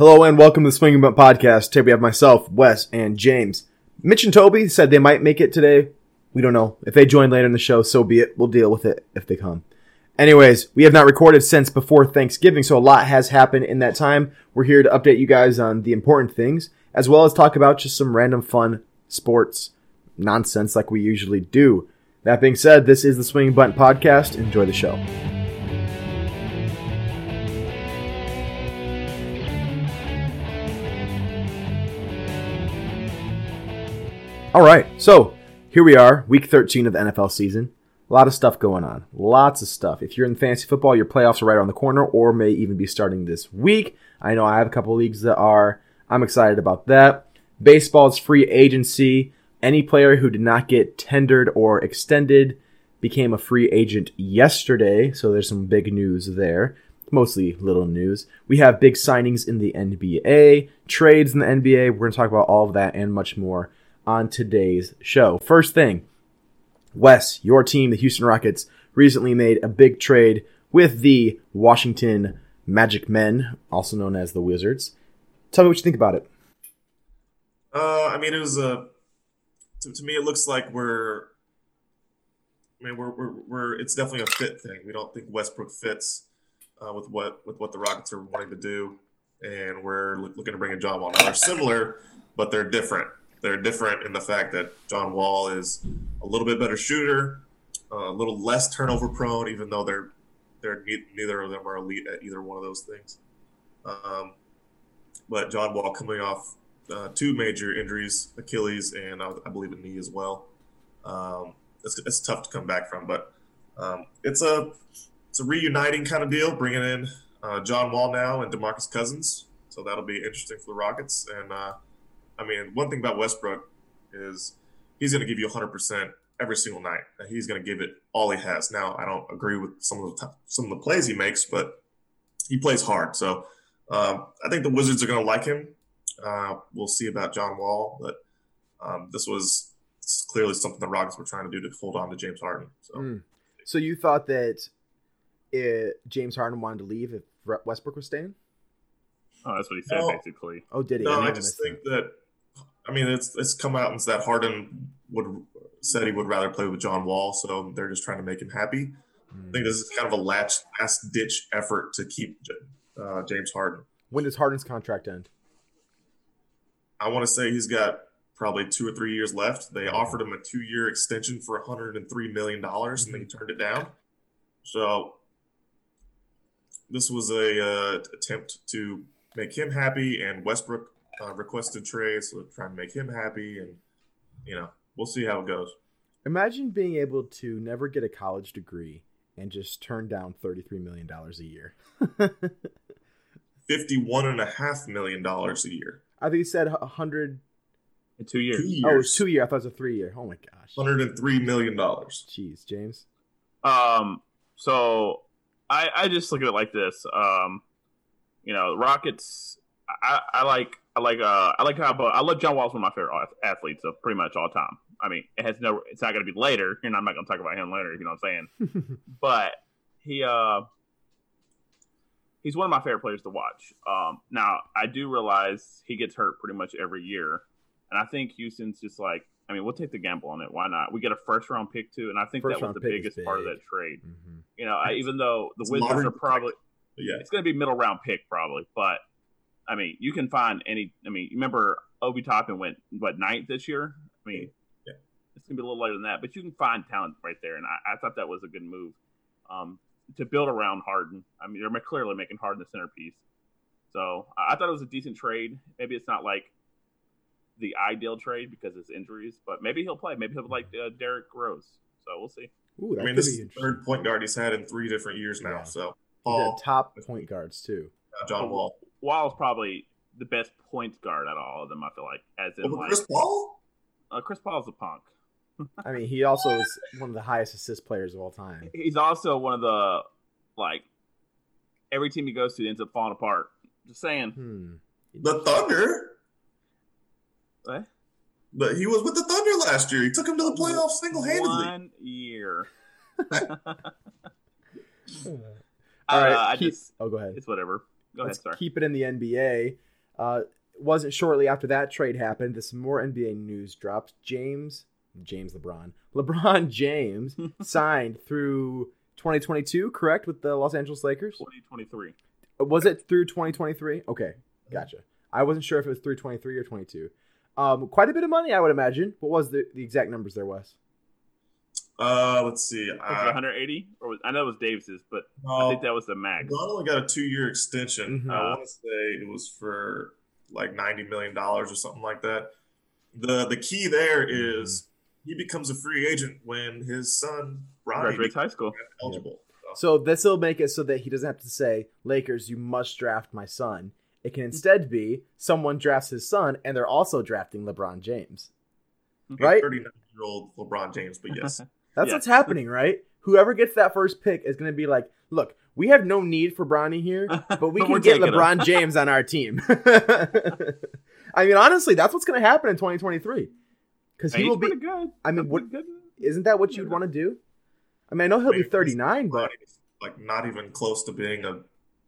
Hello and welcome to the Swinging Bunt Podcast. Today we have myself, Wes, and James. Mitch and Toby said they might make it today. We don't know. If they join later in the show, so be it. We'll deal with it if they come. Anyways, we have not recorded since before Thanksgiving, so a lot has happened in that time. We're here to update you guys on the important things, as well as talk about just some random fun sports nonsense like we usually do. That being said, this is the Swinging Bunt Podcast. Enjoy the show. All right, so here we are, week 13 of the NFL season. A lot of stuff going on. Lots of stuff. If you're in fantasy football, your playoffs are right around the corner or may even be starting this week. I know I have a couple leagues that are. I'm excited about that. Baseball's free agency. Any player who did not get tendered or extended became a free agent yesterday, so there's some big news there. Mostly little news. We have big signings in the NBA, trades in the NBA. We're going to talk about all of that and much more on today's show. First thing, Wes, your team, the Houston Rockets, recently made a big trade with the Washington Magic Men, also known as the Wizards. Tell me what you think about it. Uh, I mean, it was a. To, to me, it looks like we're. I mean, we're, we're, we're it's definitely a fit thing. We don't think Westbrook fits uh, with what with what the Rockets are wanting to do, and we're looking to bring a job on. They're similar, but they're different. They're different in the fact that John Wall is a little bit better shooter, uh, a little less turnover prone, even though they're they're neither of them are elite at either one of those things. Um, but John Wall coming off uh, two major injuries, Achilles and I, I, believe a knee as well. Um, it's, it's tough to come back from, but um, it's a it's a reuniting kind of deal, bringing in uh, John Wall now and Demarcus Cousins. So that'll be interesting for the Rockets. And uh, I mean, one thing about Westbrook is he's going to give you 100% every single night. He's going to give it all he has. Now, I don't agree with some of the t- some of the plays he makes, but he plays hard. So um, I think the Wizards are going to like him. Uh, we'll see about John Wall, but um, this was clearly something the Rockets were trying to do to hold on to James Harden. So, mm. so you thought that it, James Harden wanted to leave if Westbrook was staying? Oh, that's what he said, no. basically. Oh, did he? No, I, I just think that. that I mean, it's it's come out and that Harden would said he would rather play with John Wall, so they're just trying to make him happy. Mm. I think this is kind of a last last ditch effort to keep uh, James Harden. When does Harden's contract end? I want to say he's got probably two or three years left. They offered him a two year extension for 103 million dollars, mm-hmm. and he turned it down. So this was a uh, attempt to make him happy, and Westbrook uh, requested trades, so trying to make him happy, and you know we'll see how it goes. Imagine being able to never get a college degree and just turn down thirty-three million dollars a year. Fifty-one and a half million dollars a year. I think he said a hundred. In two years. two years. Oh, it's two year. I thought it was a three year. Oh my gosh. Hundred and three million dollars. Jeez, James. Um. So, I I just look at it like this. Um, you know, Rockets. I, I like I like uh I like how but I love John Wall's one of my favorite athletes of pretty much all time. I mean, it has no it's not going to be later. You know, I'm not going to talk about him later. You know what I'm saying? but he uh he's one of my favorite players to watch. Um, now I do realize he gets hurt pretty much every year, and I think Houston's just like I mean, we'll take the gamble on it. Why not? We get a first round pick too, and I think first that was the biggest big. part of that trade. Mm-hmm. You know, I, even though the Wizards are probably yeah, it's going to be middle round pick probably, but I mean, you can find any. I mean, remember Obi Toppin went what ninth this year? I mean, yeah. it's gonna be a little later than that, but you can find talent right there, and I, I thought that was a good move um, to build around Harden. I mean, they're clearly making Harden the centerpiece, so I, I thought it was a decent trade. Maybe it's not like the ideal trade because of injuries, but maybe he'll play. Maybe he'll be like uh, Derrick Rose. So we'll see. Ooh, I mean, this is third point guard he's had in three different years now. Yeah. So Paul, top point guards too. John Wall. Wall's probably the best point guard out of all of them. I feel like, as in like Chris Paul. Uh, Chris Paul's a punk. I mean, he also is one of the highest assist players of all time. He's also one of the like every team he goes to ends up falling apart. Just saying. Hmm. The Thunder. What? But he was with the Thunder last year. He took him to the playoffs single handedly. One year. All right. Uh, I just, oh, go ahead. It's whatever. Go ahead, let's sorry. keep it in the NBA. Uh, wasn't shortly after that trade happened some more NBA news dropped. James, James LeBron, LeBron James signed through 2022, correct, with the Los Angeles Lakers? 2023. Was it through 2023? Okay, gotcha. I wasn't sure if it was through 23 or 22. Um, quite a bit of money, I would imagine. What was the, the exact numbers there, Wes? Uh, let's see. Was it Uh, 180? Or was, I know it was Davis's, but I think that was the max. LeBron only got a two-year extension. Mhm. I want to say it was for like ninety million dollars or something like that. the The key there is he becomes a free agent when his son Bronny Graduates high school. eligible. So, So this will make it so that he doesn't have to say, Lakers, you must draft my son. It can instead be someone drafts his son and they're also drafting LeBron James. Right? Thirty-nine-year-old LeBron James, but yes, That's Yeah. what's happening, right? Whoever gets that first pick is going to be like, look, we have no need for Bronny here, but we But can get. LeBron James on our team. I mean, honestly, that's what's going to happen in 2023. Because he will be. good. I mean, He's what good. isn't that what you'd want to do? I mean, I know he'll be 39, but like not even close to being a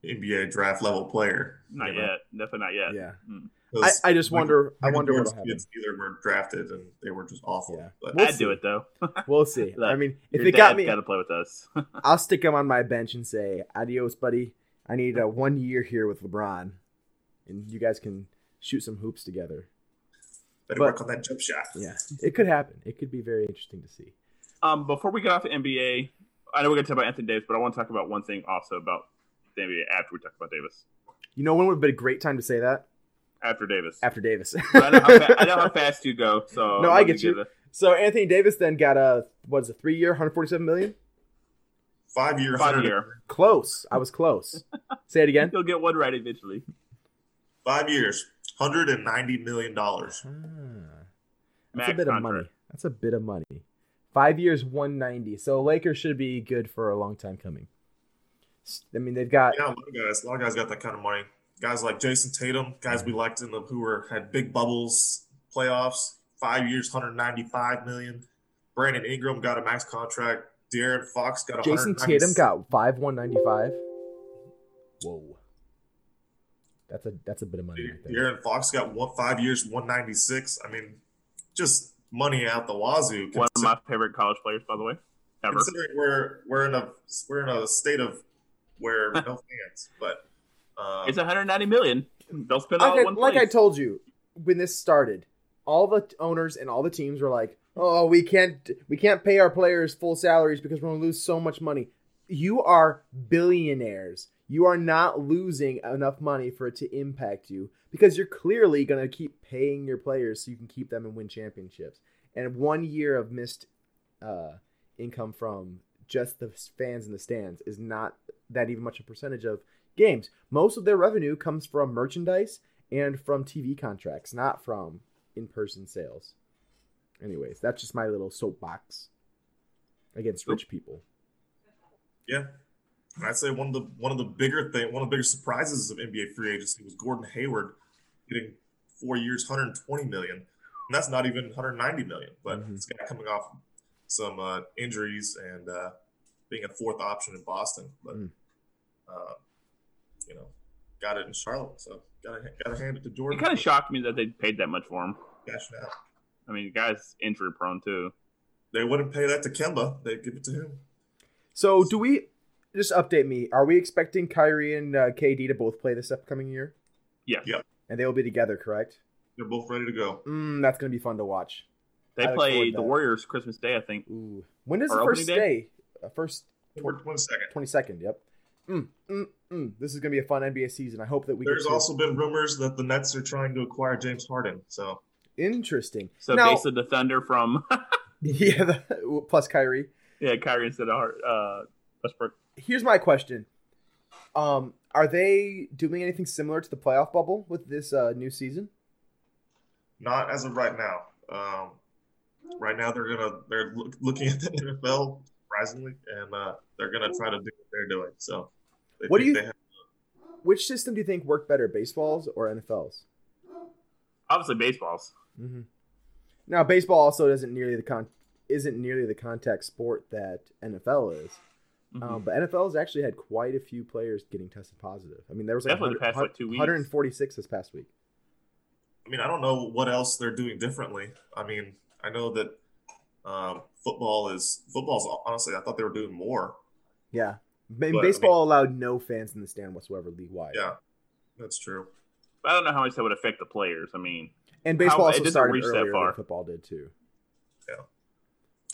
NBA draft level player. Not you know? yet. Definitely not yet. yeah. Mm. I, 'Cause I just Michael- wonder. I wonder what'll kids either were drafted and they were just awful. Yeah. But We'll I'd see. do it though. We'll see. Look, I mean, if Your it got me, got to play with us. I'll stick him on my bench and say, "Adios, buddy. I need a one year here with LeBron, and you guys can shoot some hoops together." better But- work on that jump shot. Yeah, it could happen. It could be very interesting to see. um, before we get off the NBA, I know we're going to talk about Anthony Davis, but I want to talk about one thing also about the NBA after we talk about Davis. You know when would have been a great time to say that? After Davis. After Davis. I, know how fa- I know how fast you go. So No, I'm I gonna get you. give so Anthony Davis then got a what is it, three year, 147 million? Five year, Five 100 year. Close. I was close. say it again. You'll get one right eventually. Five years, hundred and ninety million dollars. Ah, that's Max a bit of money. That's a bit of money. Five years, 190. So Lakers should be good for a long time coming. I mean, they've got Yeah, a lot of guys, a lot of guys got that kind of money. Guys like Jayson Tatum, guys we liked in the who were had big bubbles, playoffs, five years, hundred ninety five million. Brandon Ingram got a max contract. De'Aaron Fox got a Jayson Tatum got five one ninety five. Whoa, that's a that's a bit of money right. De'Aaron Fox got one five years, one ninety six. I mean, just money out the wazoo. One of my favorite college players, by the way, ever. considering we're we're in a we're in a state of where no fans, but um, It's 190 million. They'll spend all Like, in I, one like I told you when this started, all the owners and all the teams were like, "Oh, we can't we can't pay our players full salaries because we're going to lose so much money." You are billionaires. You are not losing enough money for it to impact you because you're clearly going to keep paying your players so you can keep them and win championships. And one year of missed uh, income from just the fans in the stands is not that even much a percentage of games. Most of their revenue comes from merchandise and from TV contracts, not from in-person sales. Anyways, that's just my little soapbox against rich people. Yeah. And I'd say one of the one of the bigger thing, one of the bigger surprises of NBA free agency was Gordon Hayward getting four years, 120 million, and that's not even 190 million. But Mhm. this guy coming off some uh, injuries and uh, being a fourth option in Boston, but Mm. uh, you know, got it in Charlotte, so gotta gotta hand it to It kind of shocked me that they paid that much for him. Cash it out. I mean, the guy's injury prone too. They wouldn't pay that to Kemba; they'd give it to him. So, do we just update me? Are we expecting Kyrie and uh, KD to both play this upcoming year? Yeah. Yeah. And they will be together, correct? They're both ready to go. Mm, that's going to be fun to watch. They I play the. Warriors Christmas Day, I think. Ooh. When does Or the first day? day? Uh, first One, one second. 22nd, yep. Mm, mm, mm. This is going to be a fun NBA season. I hope that we There's get also been rumors that the Nets are trying to acquire James Harden. So Interesting. So Now- basically, the Thunder from Yeah, the, plus Kyrie. yeah Kyrie instead of Hart, uh, Westbrook. Here's my question. Um, are they doing anything similar to the playoff bubble with this uh, new season? not as of right now. Um, right now they're gonna they're look, looking at the NFL surprisingly, and uh, they're gonna try to do what they're doing. So they What do you- they have- Which system do you think worked better, baseball's or NFL's? Obviously, baseballs. Mm-hmm. Now, baseball also doesn't nearly the con isn't nearly the contact sport that NFL is, Mhm. Um, but NFL has actually had quite a few players getting tested positive. I mean, there was like, Definitely the past, like, two weeks. 146 this past week. I mean, I don't know what else they're doing differently. I mean, I know that um, football is football's honestly. I thought they were doing more. Yeah. Ba- But, I baseball allowed no fans in the stand whatsoever league wide. Yeah, that's true. I don't know how much that would affect the players. I mean, And baseball How- also doesn't started that earlier far. than football did too. Yeah, well,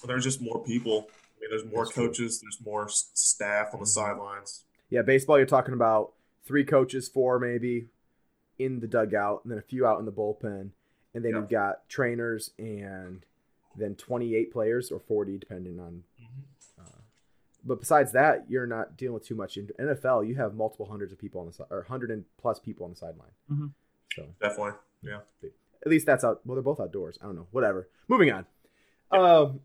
there's just more people. I mean, there's more That's true. coaches. There's more s- staff on the mm-hmm. sidelines. Yeah, baseball, you're talking about three coaches, four maybe in the dugout, and then a few out in the bullpen. And then Yeah. you've got trainers and then 28 players or 40, depending on. Mm-hmm. But besides that, you're not dealing with too much. In NFL, you have multiple hundreds of people on the side, or 100 plus people on the sideline. Mhm. So Definitely. Yeah. at least that's out. Well, they're both outdoors. I don't know. Whatever. Moving on. Um,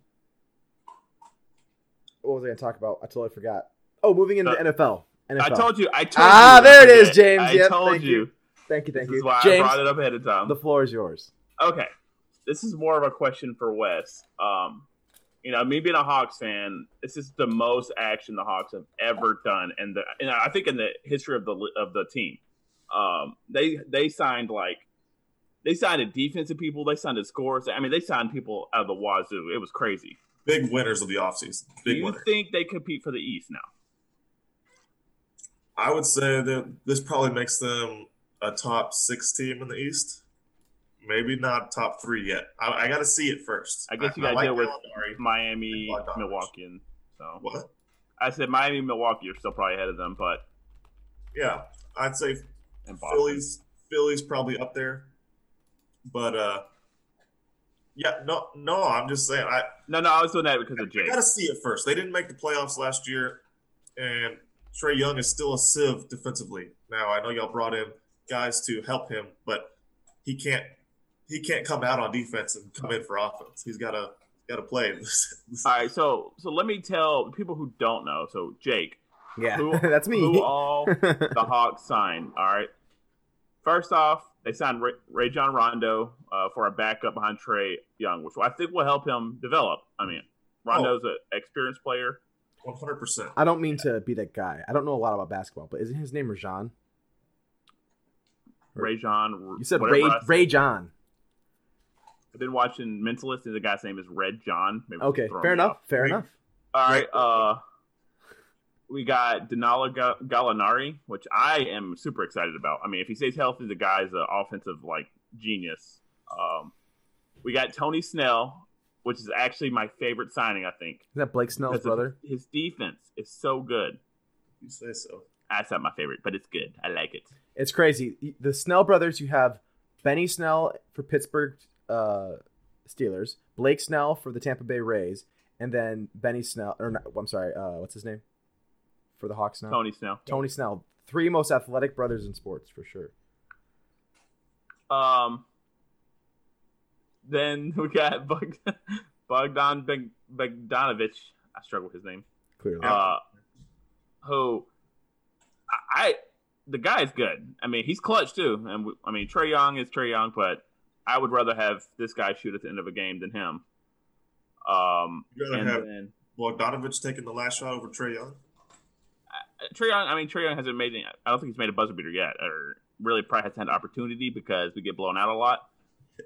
what was I going to talk about? I totally forgot. Oh, moving into Uh, NFL. NFL. I told you. I told Ah, you. there it is, James. I Yep, told thank you. you. Thank you. Thank This you, is why James. I brought it up ahead of time. The floor is yours. Okay, this is more of a question for Wes. Um, you know, me being a Hawks fan, this is the most action the Hawks have ever done, and the and I think in the history of the of the team. Um, they they signed like they signed a defensive people, they signed a scores. I mean, they signed people out of the wazoo. It was crazy. Big winners of the offseason. Do you winner. think they compete for the East now? I would say that this probably makes them a top six team in the East. Maybe not top three yet. I, I got to see it first. I guess you got to like deal with Gallinari. Miami, Milwaukee, and so What? I said Miami, Milwaukee are still probably ahead of them, but Yeah, I'd say. Philly's Philly's probably up there, but uh, yeah, no, no, I'm just saying I No, no, I was doing that because of I got to see it first. They didn't make the playoffs last year, and Trae Young is still a sieve defensively. Now I know y'all brought in guys to help him, but he can't he can't come out on defense and come in for offense. He's got to got to play. All right, so so let me tell people who don't know. So Jake, Yeah, Who- that's me. who all the Hawks signed? All right. First off, they signed Ray, Ray John Rondo uh, for a backup behind Trae Young, which I think will help him develop. I mean, Rondo's an experienced player. One hundred percent. I don't mean to be that guy. I don't know a lot about basketball, but isn't his name Rajon? Ray John. You said Ray said. Ray John. I've been watching Mentalist, and the guy's name is Red John. Maybe Okay, fair enough. off. Fair enough. All right. Uh, we got Denala Ga- Gallinari, which I am super excited about. I mean, if he stays healthy, the guy's an offensive like genius. Um, we got Tony Snell, which is actually my favorite signing. I think Is that Blake Snell's brother? His defense is so good. You say so. That's not my favorite, but it's good. I like it. It's crazy. The Snell brothers. You have Benny Snell for Pittsburgh uh, Steelers, Blake Snell for the Tampa Bay Rays, and then Benny Snell. Or not, I'm sorry. Uh, what's his name? For the Hawks now. Tony Snell. Tony Snell. Three most athletic brothers in sports for sure. Um, then we got Bog- Bogdan Beg- Bogdanovich. I struggle with his name. Clearly. uh, who I, I the guy's good. I mean, he's clutch too, and we, I mean Trae Young is Trae Young, but I would rather have this guy shoot at the end of a game than him. Um, You'd rather and have then Bogdanovich taking the last shot over Trae Young. uh, Trae Young. I mean, Trae Young hasn't made. Any, I don't think he's made a buzzer beater yet, or really probably hasn't had an opportunity because we get blown out a lot.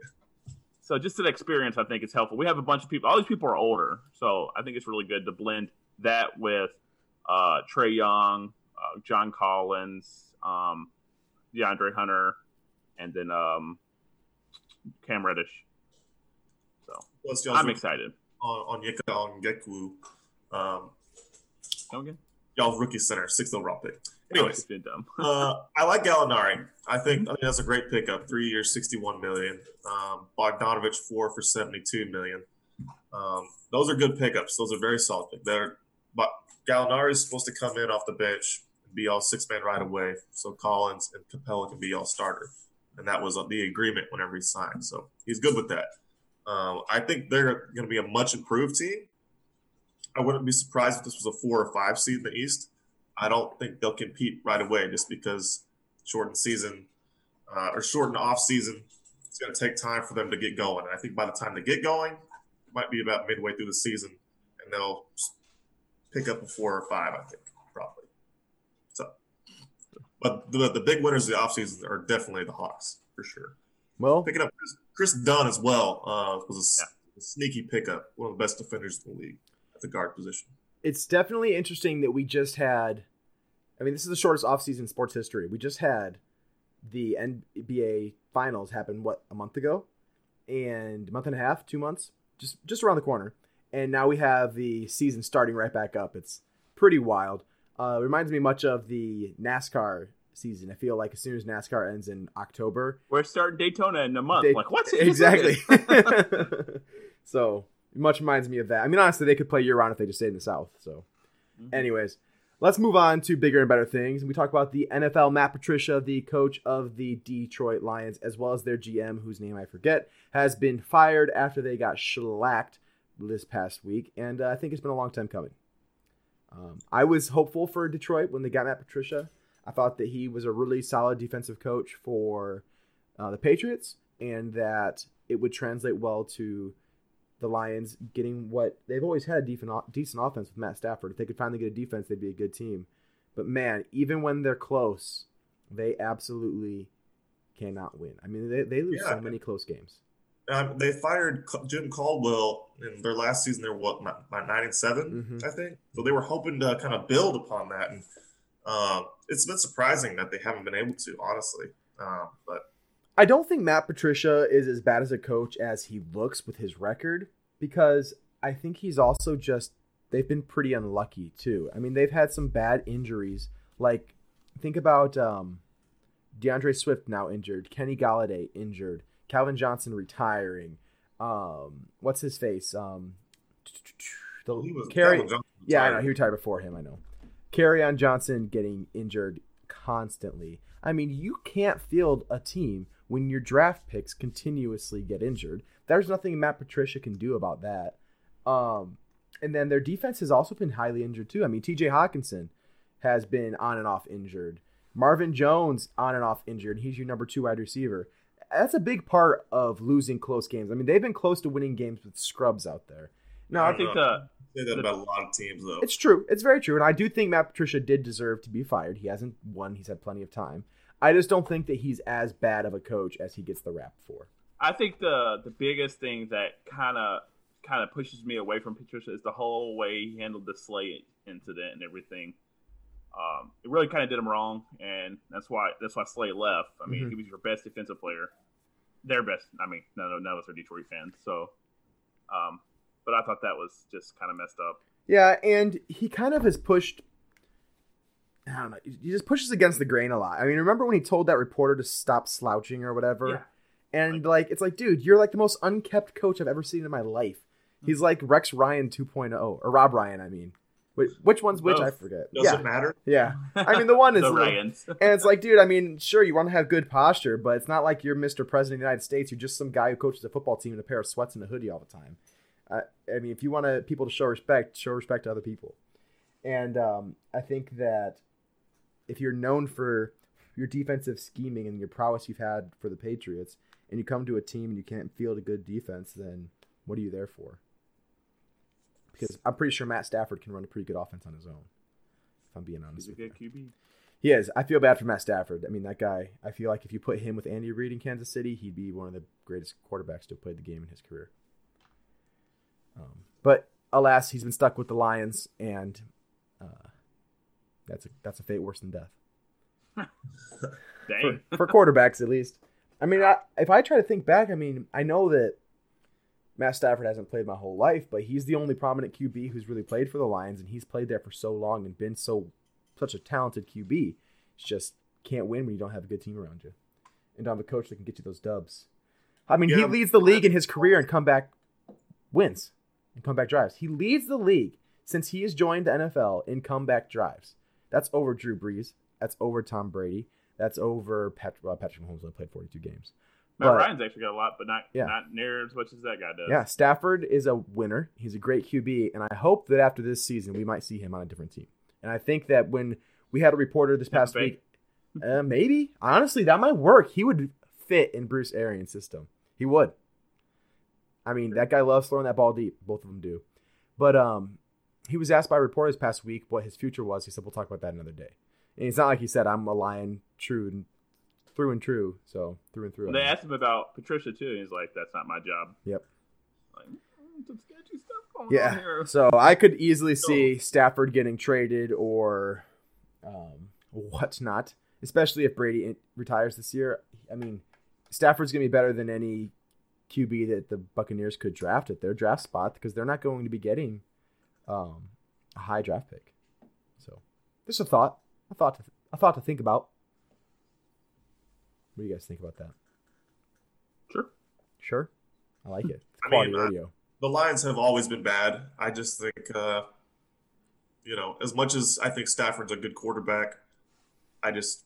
So just an experience, I think, is helpful. We have a bunch of people. All these people are older, so I think it's really good to blend that with uh, Trae Young, uh, John Collins, um, DeAndre Hunter, and then um, Cam Reddish. So Plus, I'm excited. on on Yeka on Geku, um, Come again? y'all's rookie center, sixth overall pick. Anyways, It's been dumb. uh, I like Gallinari. I think I think that's a great pickup. Three years, sixty-one million. Um, Bogdanovich four for seventy-two million. Um, those are good pickups. Those are very solid. picks. They're but Gallinari is supposed to come in off the bench and be all six man right away, so Collins and Capela can be all starter, and that was the agreement whenever he signed. So he's good with that. Um, I think they're going to be a much improved team. I wouldn't be surprised if this was a four or five seed in the East. I don't think they'll compete right away just because shortened season uh, or shortened off season. It's going to take time for them to get going. And I think by the time they get going, it might be about midway through the season, and they'll pick up a four or five, I think, but the, the big winners of the offseason are definitely the Hawks, for sure. Well, Picking up Kris, Kris Dunn as well uh, was a sneaky pickup, one of the best defenders in the league at the guard position. it's definitely interesting that we just had I mean, this is the shortest offseason in sports history. We just had the NBA finals happen what, a month ago? And a month and a half, 2 months, just just around the corner. And now we have the season starting right back up. It's pretty wild. Uh, reminds me much of the NASCAR season. I feel like as soon as NASCAR ends in October, We're starting Daytona in a month. They- like what? exactly. so much reminds me of that. I mean, honestly, they could play year round if they just stayed in the South. So, Mhm. anyways, let's move on to bigger and better things. We talk about the NFL. Matt Patricia, the coach of the Detroit Lions, as well as their GM, whose name I forget, has been fired after they got shellacked this past week, and uh, I think it's been a long time coming. Um, I was hopeful for Detroit when they got Matt Patricia. I thought that he was a really solid defensive coach for uh, the Patriots, and that it would translate well to the Lions getting what they've always had a decent, decent offense with Matt Stafford. If they could finally get a defense, they'd be a good team. But man, even when they're close, they absolutely cannot win. I mean, they, they lose Yeah. so many close games. Um, they fired Jim Caldwell in their last season. They're what ni- ni- nine and 7 Mhm. I think. So they were hoping to kind of build upon that, and um, it's been surprising that they haven't been able to, honestly. Um, but I don't think Matt Patricia is as bad as a coach as he looks with his record because I think he's also just they've been pretty unlucky too. I mean, they've had some bad injuries. Like think about um DeAndre Swift now injured, Kenny Golladay injured, Calvin Johnson retiring. Um what's his face? Um the he was Carry yeah, I know. He retired before him. I know. Kerryon Johnson getting injured constantly. I mean, you can't field a team when your draft picks continuously get injured. There's nothing Matt Patricia can do about that. Um, and then their defense has also been highly injured too. I mean, T.J. Hockenson has been on and off injured. Marvin Jones on and off injured. He's your number two wide receiver. That's a big part of losing close games. I mean, they've been close to winning games with scrubs out there. No, I I think don't the say that about a lot of teams, though. It's true. It's very true. And I do think Matt Patricia did deserve to be fired. He hasn't won. He's had plenty of time. I just don't think that he's as bad of a coach as he gets the rap for. I think the the biggest thing that kind of kind of pushes me away from Patricia is the whole way he handled the Slay incident and everything. Um, it really kind of did him wrong, and that's why that's why Slay left. I mean, Mhm. he was your best defensive player, their best. I mean, no, no, none of us are Detroit fans, so. Um, but I thought that was just kind of messed up. Yeah, and he kind of has pushed. I don't know. He just pushes against the grain a lot. I mean, remember when he told that reporter to stop slouching or whatever? Yeah. And like, it's like, dude, you're like the most unkept coach I've ever seen in my life. He's like Rex Ryan 2.0 or Rob Ryan. I mean, which, which one's which? I forget. Does yeah, it matter? yeah. I mean, the one is the Ryans. and it's like, dude, I mean, sure, you want to have good posture, but it's not like you're Mr. President of the United States. You're just some guy who coaches a football team in a pair of sweats and a hoodie all the time. Uh, I mean, if you want to, people to show respect, show respect to other people. And um, I think that if you're known for your defensive scheming and your prowess you've had for the Patriots, and you come to a team and you can't field a good defense, then what are you there for? Because I'm pretty sure Matt Stafford can run a pretty good offense on his own. If I'm being honest He's a good QB. He is. I feel bad for Matt Stafford. I mean, that guy. I feel like if you put him with Andy Reid in Kansas City, he'd be one of the greatest quarterbacks to have played the game in his career. Um, but alas, he's been stuck with the Lions, and uh, that's a that's a fate worse than death Dang. for, for quarterbacks, at least. I mean, I, if I try to think back, I mean, I know that Matt Stafford hasn't played my whole life, but he's the only prominent QB who's really played for the Lions, and he's played there for so long and been so such a talented QB. It's just can't win when you don't have a good team around you, and don't have a coach that can get you those dubs. I mean, he leads the league in his career and comeback wins and comeback drives. He leads the league since he has joined the NFL in comeback drives. That's over Drew Brees. That's over Tom Brady. That's over Pat, well, Patrick Mahomes only played 42 games. Matt But- Ryan's actually got a lot, but not Yeah. not near as much as that guy does. Yeah, Stafford is a winner. He's a great QB, and I hope that after this season we might see him on a different team. And I think that when we had a reporter this past week, uh, maybe honestly that might work. He would fit in Bruce Arians' system. He would. I mean, that guy loves throwing that ball deep. Both of them do. But um, he was asked by reporters past week what his future was. He said, "We'll talk about that another day." And it's not like he said, "I'm a lion, true and through and true." So through and through. They asked him about Patricia too, and he's like, "That's not my job." Yep. Like, mm, some sketchy stuff going on Yeah. here. So I could easily see Stafford getting traded or um, whatnot, especially if Brady in- retires this year. I mean, Stafford's going to be better than any QB that the Buccaneers could draft at their draft spot because they're not going to be getting um, a high draft pick. So, just a thought, a thought, to, a thought to think about. What do you guys think about that? Sure. Sure, I like it. It's I quality mean, uh, radio. the Lions have always been bad. I just think, uh, you know, as much as I think Stafford's a good quarterback, I just,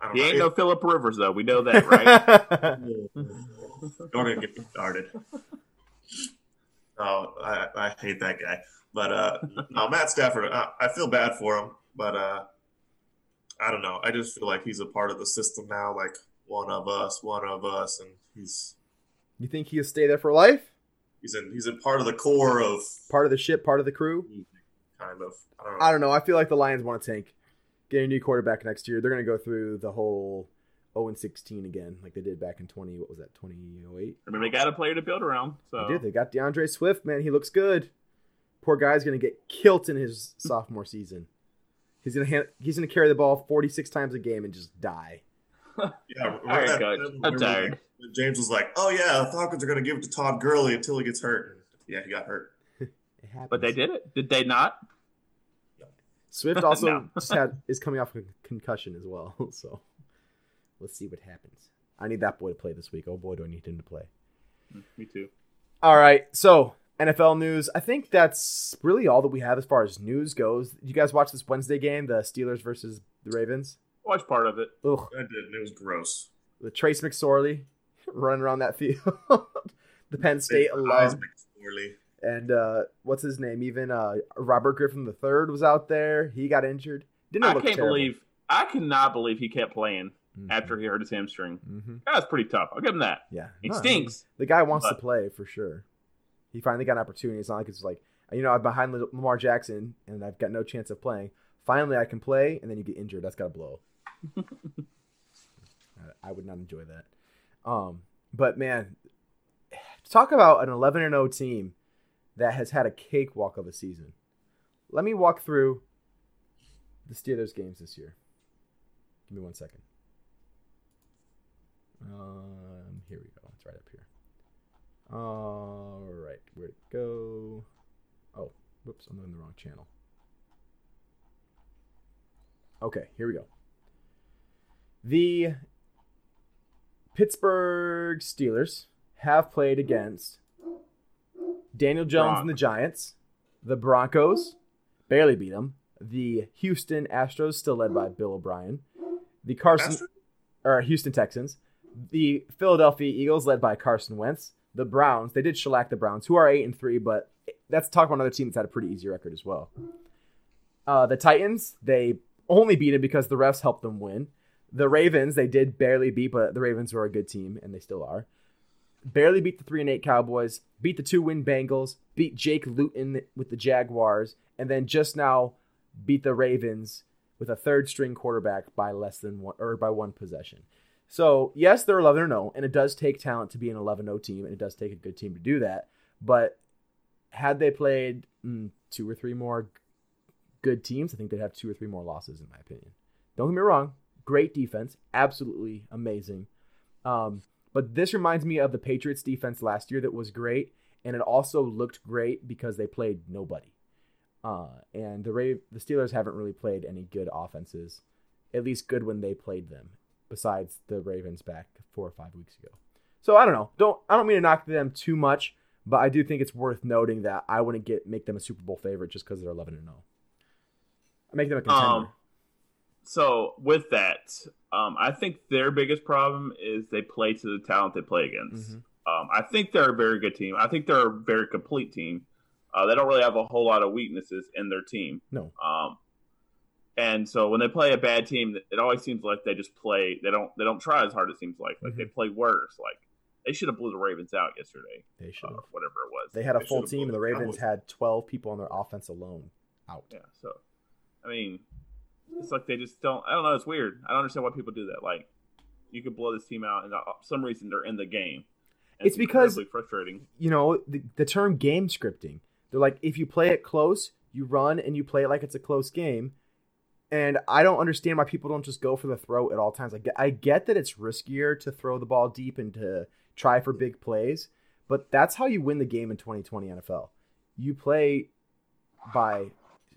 I don't He know. ain't It- no Philip Rivers though. We know that, right? Don't even get me started. Oh, I, I hate that guy. But uh, no, Matt Stafford, I, I feel bad for him, but uh, I don't know. I just feel like he's a part of the system now, like one of us, one of us, and he's you think he'll stay there for life? he's in he's in part of the core of Part of the ship, part of the crew? kind of. I don't know. I don't know. I feel like the Lions want to tank. Get a new quarterback next year. They're going to go through the whole 0 and 16 again, like they did back in 20. What was that? 2008. I mean, they got a player to build around. So They did. They got DeAndre Swift. Man, he looks good. Poor guy's going to get killed in his sophomore season. He's going to hand, he's going to carry the ball 46 times a game and just die. Yeah, All right, that coach. time I'm tired. James was like, "Oh yeah, the Falcons are going to give it to Todd Gurley until he gets hurt." Yeah, he got hurt. But they did it. Did they not? Swift also No. just had is coming off a concussion as well. So let's see what happens. I need that boy to play this week. Oh boy, do I need him to play. Me too. All right, so NFL news. I think that's really all that we have as far as news goes. You guys watch this Wednesday game, the Steelers versus the Ravens? Watch part of it. Ugh, I did, and it was gross. the Trace McSorley running around that field, the Penn State Eyes alum, and uh, what's his name? Even uh, Robert Griffin III was out there. He got injured. Didn't I look can't terrible. believe. I cannot believe he kept playing Mhm. after he hurt his hamstring. Mhm. That was pretty tough. I'll give him that. Yeah, He No, I mean, stinks. The guy wants to play for sure. He finally got an opportunity. It's not like it's like you know I'm behind Lamar Jackson and I've got no chance of playing. Finally, I can play, and then you get injured. That's got to blow. I- I would not enjoy that. Um, but man, talk about an 11 and 0 team that has had a cakewalk of a season. Let me walk through the Steelers games this year. Give me one second. Um, here we go. It's right up here. All right, where'd it go? Oh, whoops, I'm in the wrong channel. Okay, here we go. The Pittsburgh Steelers have played against Daniel Jones and the Giants, the Broncos, barely beat them, the Houston Astros, still led by Bill O'Brien, the Carson Astros? or Houston Texans, the Philadelphia Eagles, led by Carson Wentz, the Browns. They did shellac the Browns, who are eight and three, but that's talk about another team that's had a pretty easy record as well. Uh, the Titans, they only beat it because the refs helped them win. The Ravens, they did barely beat, but the Ravens were a good team, and they still are. Barely beat the three and eight Cowboys, beat the two win Bengals, beat Jake Luton with the Jaguars, and then just now beat the Ravens with a third string quarterback by less than one or by one possession. So yes, they're 11 0, and it does take talent to be an 11 0 team, and it does take a good team to do that. But had they played mm, two or three more good teams, I think they'd have two or three more losses, in my opinion. Don't get me wrong, great defense, absolutely amazing. Um, but this reminds me of the Patriots defense last year that was great, and it also looked great because they played nobody. Uh, and the Ra- the Steelers haven't really played any good offenses, at least good when they played them. Besides the Ravens back four or five weeks ago, so I don't know. Don't I don't mean to knock them too much, but I do think it's worth noting that I wouldn't get make them a Super Bowl favorite just because they're eleven and zero. I make them a contender. Um, so with that, um, I think their biggest problem is they play to the talent they play against. Mhm. Um, I think they're a very good team. I think they're a very complete team. Uh, they don't really have a whole lot of weaknesses in their team. No. Um, and so when they play a bad team, it always seems like they just play. They don't. They don't try as hard. It seems like like they play worse. Like they should have blew the Ravens out yesterday. They should Uh, have. whatever it was. They had a They full team, and the Ravens Cowboys. had 12 people on their offense alone out. Yeah. So, I mean, it's like they just don't. I don't know. It's weird. I don't understand why people do that. Like, you could blow this team out, and uh, for some reason they're in the game. It's because- frustrating. You know, the, the term game scripting. They're like, if you play it close, you run and you play it like it's a close game. And I don't understand why people don't just go for the throw at all times. I get, I get that it's riskier to throw the ball deep and to try for big plays, but that's how you win the game in 2020 NFL. You play by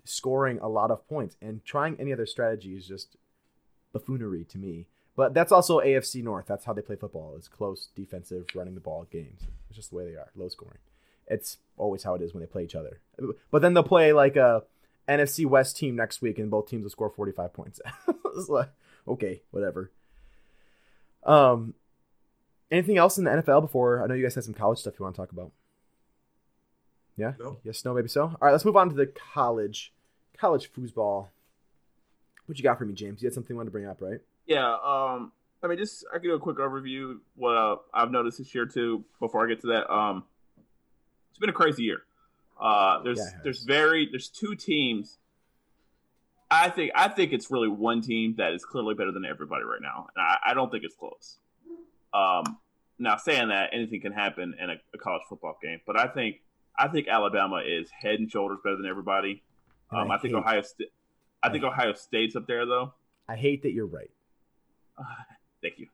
scoring a lot of points, and trying any other strategy is just buffoonery to me. But that's also AFC North. That's how they play football. It's close, defensive, running the ball games. It's just the way they are, low scoring. It's always how it is when they play each other. But then they'll play like a NFC West team next week, and both teams will score 45 points. Like, okay, whatever. Um, anything else in the NFL before? I know you guys had some college stuff you want to talk about. Yeah. No. Yes. No. Maybe so. All right. Let's move on to the college, college foosball. What you got for me, James? You had something you wanted to bring up, right? Yeah. Um. I mean, just I can do a quick overview. What uh, I've noticed this year too. Before I get to that, um, it's been a crazy year. Uh, there's Yeah, there's very there's two teams. I think I think it's really one team that is clearly better than everybody right now, and I, I don't think it's close. Um, now saying that anything can happen in a, a college football game, but I think I think Alabama is head and shoulders better than everybody. Um, I I, think Ohio State. I think Ohio State's up there though. I hate that you're right. Thank you.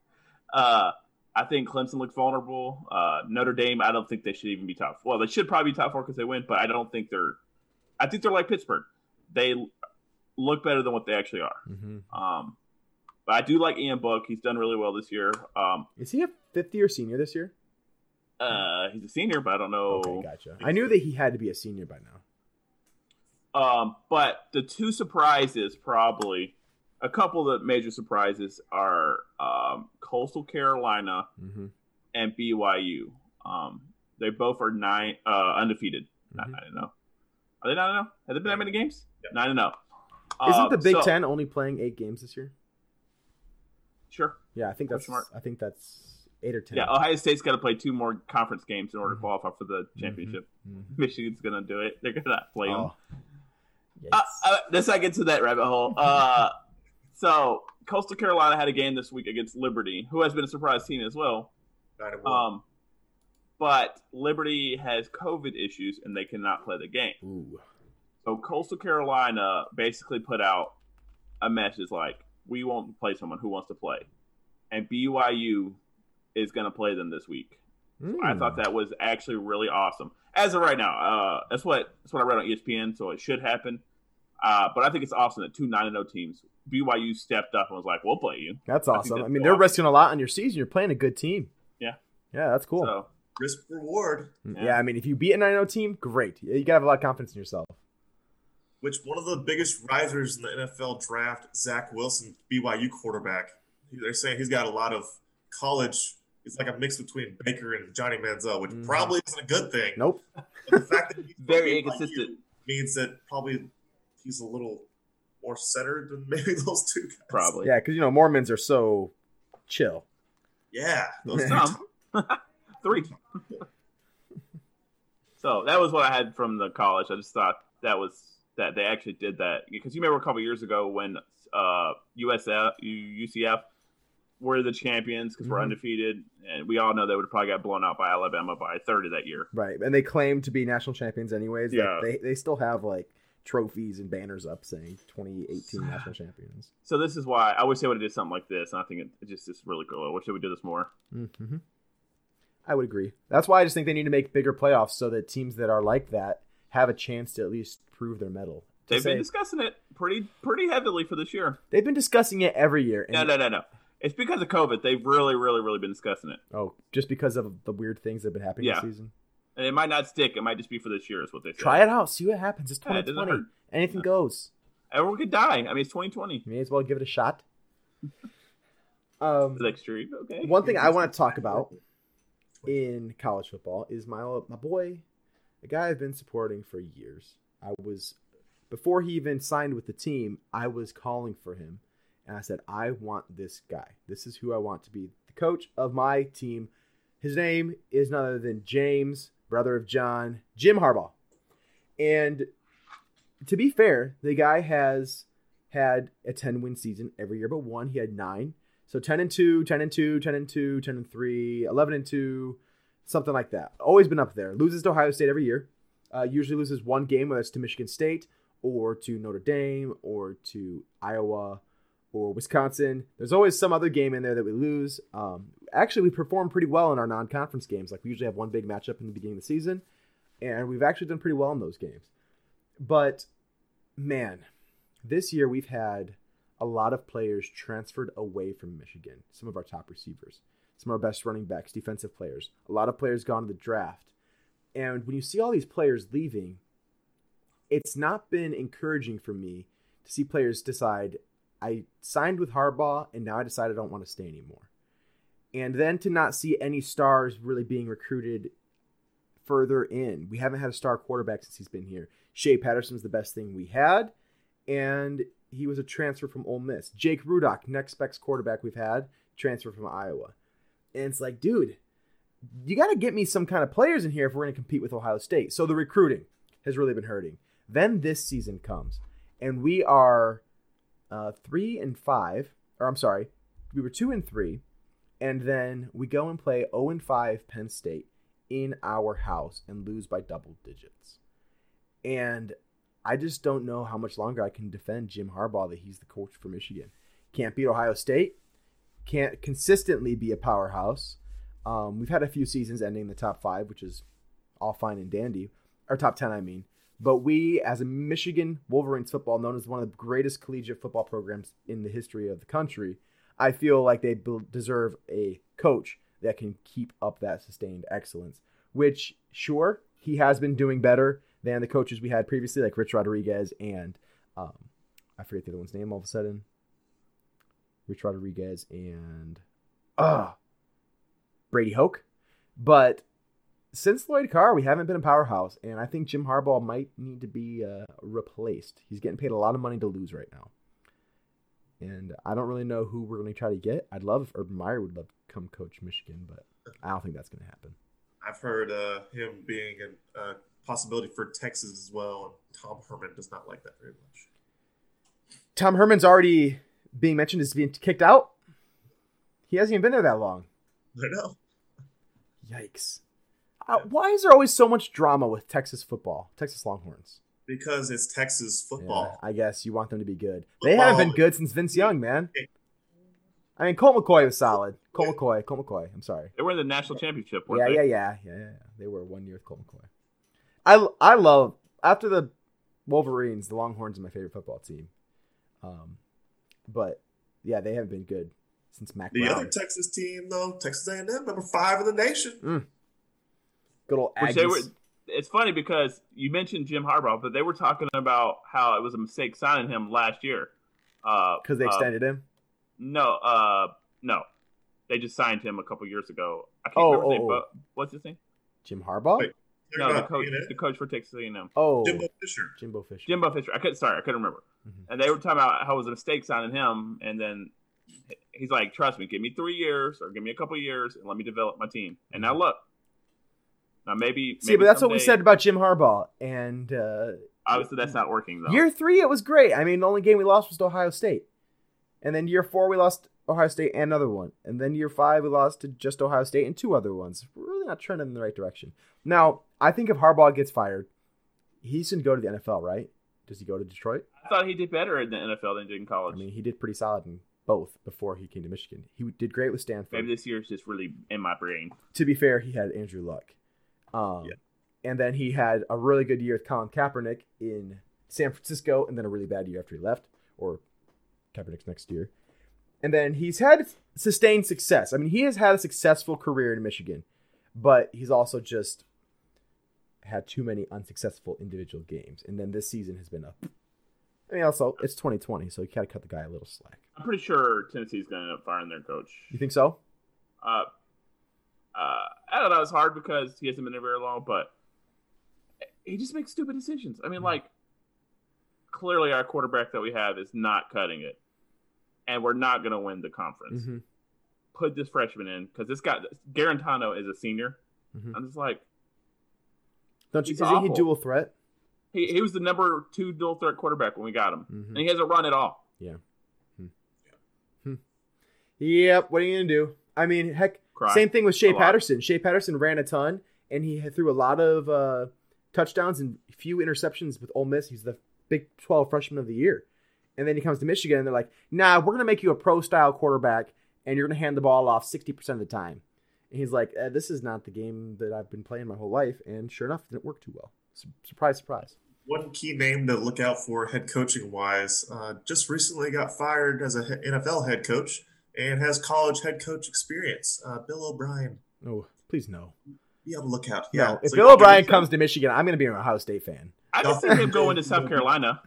Uh, I think Clemson looks vulnerable. Uh, Notre Dame, I don't think they should even be top. Well, they should probably be top four because they win, but I don't think they're. I think they're like Pittsburgh. They look better than what they actually are. Mm-hmm. Um, but I do like Ian Book. He's done really well this year. Um, Is he a 50 or senior this year? uh, he's a senior, but I don't know. Okay, gotcha. I knew that he had to be a senior by now. Um, but the two surprises, probably a couple of the major surprises, are um, Coastal Carolina Mm-hmm. and BYU. Um, they both are nine uh, undefeated. Not Mhm. nine and zero. Are they nine and zero? Have they been that many games? Yeah. Nine and zero. Isn't Uh, the Big so- Ten only playing eight games this year? Sure. Yeah, I think that's. smart. I think that's eight or ten. Yeah, Ohio State's got to play two more conference games in order Mhm. to qualify for the championship. Mhm. Michigan's going to do it. They're going to not play them. Oh. Uh, uh, let's not get to that rabbit hole. Uh, so Coastal Carolina had a game this week against Liberty, who has been a surprise team as well. Nine and one. Um, but Liberty has COVID issues and they cannot play the game. Ooh. So Coastal Carolina basically put out a message like, "We won't play someone who wants to play," and BYU is going to play them this week. I Mm. thought that was actually really awesome. As of right now, uh, that's what that's what I read on ESPN, so it should happen. Uh, but I think it's awesome that two nine and zero teams, BYU stepped up and was like, "We'll play you." That's awesome. I, that's mean, they're awesome. risking a lot on your season. You're playing a good team. Yeah. Yeah, that's cool. So Risk reward. yeah. yeah. I mean, if you beat a 9 0 team, great. You gotta have a lot of confidence in yourself. Which one of the biggest risers in the NFL draft, Zach Wilson, BYU quarterback. They're saying he's got a lot of college. It's like a mix between Baker and Johnny Manziel, which Mhm. probably isn't a good thing. Nope. But the fact that he's very inconsistent, means that probably he's a little more centered than maybe those two guys. probably. Yeah, because, you know, Mormons are so chill. Yeah. Those Some three. so that was what I had from the college. I just thought that was that they actually did that because you remember a couple years ago when uh, USF, UCF were the champions because we're Mhm. undefeated, and we all know they would have probably got blown out by Alabama by thirty that year. Right. And they claim to be national champions anyways. Like, Yeah. they, they still have, like, trophies and banners up saying 2018 national champions. So this is why I wish they would have did something like this. And I think it, just is really cool. I wish they would do this more. Mm-hmm. I would agree. That's why I just think they need to make bigger playoffs so that teams that are like that have a chance to at least prove their mettle. They've say- been discussing it pretty pretty heavily for this year. they've been discussing it every year. No, no, no, no. It's because of COVID. They've really, really, really been discussing it. Oh, just because of the weird things that have been happening Yeah. this season. And it might not stick. It might just be for this year, is what they said. Try it out. See what happens. It's Yeah, it 2020. hurt. Anything Yeah. goes. Everyone could die. I mean, it's 2020. You may as well give it a shot. Um, The extreme. Okay. one thing I want to talk about in college football is my my boy, a guy I've been supporting for years. I was before he even signed with the team. I was calling for him, and I said, "I want this guy. This is who I want to be the coach of my team His name is none other than James, brother of John, Jim Harbaugh. And to be fair, the guy has had a 10 win season every year but one. He had nine. So 10 and 2, 10 and 2, 10 and 2, 10 and 3, 11 and 2, something like that. Always been up there. Loses to Ohio State every year. Uh, usually loses one game, whether it's to Michigan State or to Notre Dame or to Iowa or Wisconsin. There's always some other game in there that we lose. Um, actually, we perform pretty well in our non conference games. Like we usually have one big matchup in the beginning of the season, and we've actually done pretty well in those games. But man, this year we've had a lot of players transferred away from Michigan. Some of our top receivers, some of our best running backs, defensive players. A lot of players gone to the draft. And when you see all these players leaving, it's not been encouraging for me to see players decide, I signed with Harbaugh and now I decide I don't want to stay anymore. And then to not see any stars really being recruited further in. We haven't had a star quarterback since he's been here. Shea Patterson's the best thing we had, and he was a transfer from Ole Miss. Jake Rudock, next best quarterback we've had, transfer from Iowa. And it's like, dude, you got to get me some kind of players in here if we're going to compete with Ohio State. So the recruiting has really been hurting. Then this season comes, and we are uh, three and five, or I'm sorry, we were two and three, and then we go and play 0 and five Penn State in our house and lose by double digits. And I just don't know how much longer I can defend Jim Harbaugh that he's the coach for Michigan. Can't beat Ohio State, can't consistently be a powerhouse. Um, we've had a few seasons ending the top five, which is all fine and dandy, or top 10, I mean. But we, as a Michigan Wolverines football, known as one of the greatest collegiate football programs in the history of the country, I feel like they deserve a coach that can keep up that sustained excellence. Which, sure, he has been doing better than the coaches we had previously, like Rich Rodriguez and um, I forget the other one's name all of a sudden. Rich Rodriguez and uh, Brady Hoke. But since Lloyd Carr, we haven't been a powerhouse, and I think Jim Harbaugh might need to be uh, replaced. He's getting paid a lot of money to lose right now, and I don't really know who we're going to try to get. I'd love if Urban Meyer would love to come coach Michigan, but I don't think that's going to happen. I've heard uh, him being a uh, possibility for Texas as well, and Tom Herman does not like that very much. Tom Herman's already being mentioned as being kicked out. He hasn't even been there that long. I know. Yikes. Uh, why is there always so much drama with Texas football, Texas Longhorns? Because it's Texas football. Yeah, I guess you want them to be good. Football. They haven't been good since Vince Young, man. I mean, Colt McCoy was solid. Colt yeah. McCoy, Colt McCoy. I'm sorry. They were in the national championship. Yeah, they? yeah, yeah, yeah, yeah. They were one year with Colt McCoy. I I love after the Wolverines, the Longhorns are my favorite football team. Um, but yeah, they haven't been good since Mac. The Brown. other Texas team, though, Texas A&M, number five in the nation. Mm. Good old Aggies. Which they were, it's funny because you mentioned Jim Harbaugh, but they were talking about how it was a mistake signing him last year. Because uh, they uh, extended uh, him. No, uh, no, they just signed him a couple years ago. I can't oh, remember oh, his name, oh. but what's his name? Jim Harbaugh. Wait, no, the coach, the coach for Texas A&M. Oh, Jimbo Fisher. Jimbo Fisher. Jimbo Fisher. I couldn't. Sorry, I couldn't remember. Mm-hmm. And they were talking about how it was a mistake signing him, and then he's like, "Trust me, give me three years or give me a couple years, and let me develop my team." And now look, now maybe, see, but that's someday, what we said about Jim Harbaugh, and uh, obviously that's not working though. Year three, it was great. I mean, the only game we lost was to Ohio State, and then year four we lost Ohio State and another one, and then year five we lost to just Ohio State and two other ones. We're really not trending in the right direction. Now, I think if Harbaugh gets fired, he should go to the NFL, right? Does he go to Detroit? I thought he did better in the NFL than he did in college. I mean, he did pretty solid in both before he came to Michigan. He did great with Stanford. Maybe this year is just really in my brain. To be fair, he had Andrew Luck. Um, yeah. And then he had a really good year with Colin Kaepernick in San Francisco, and then a really bad year after he left, or Kaepernick's next year. And then he's had sustained success. I mean, he has had a successful career in Michigan, but he's also just had too many unsuccessful individual games. And then this season has been a. I mean, also it's 2020, so you gotta cut the guy a little slack. I'm pretty sure Tennessee's gonna end up firing their coach. You think so? Uh, uh, I don't know. It's hard because he hasn't been there very long, but he just makes stupid decisions. I mean, mm-hmm. like clearly our quarterback that we have is not cutting it, and we're not gonna win the conference. Mm-hmm. put this freshman in because this guy Guarantano is a senior. Mhm. I'm just like Don't you? He's Isn't he dual threat? he, he was the number two dual threat quarterback when we got him, Mhm. and he hasn't run at all. Yeah. Yeah. Yep. What are you gonna do? I mean, heck, Cry. same thing with Shea Patterson. Shea Patterson ran a ton, and he threw a lot of uh, touchdowns and few interceptions with Ole Miss. He's the Big Twelve Freshman of the Year, and then he comes to Michigan, and they're like, "Nah, we're gonna make you a pro style quarterback, and you're gonna hand the ball off sixty percent of the time." And he's like, uh, "This is not the game that I've been playing my whole life," and sure enough, it didn't work too well. Surprise, surprise. One key name to look out for head coaching wise, uh, just recently got fired as an NFL head coach and has college head coach experience. Uh, Bill O'Brien. Oh, please no. Be on the lookout. No, if so Bill O'Brien comes to Michigan, I'm gonna be an Ohio State fan. I can see him going to South Carolina.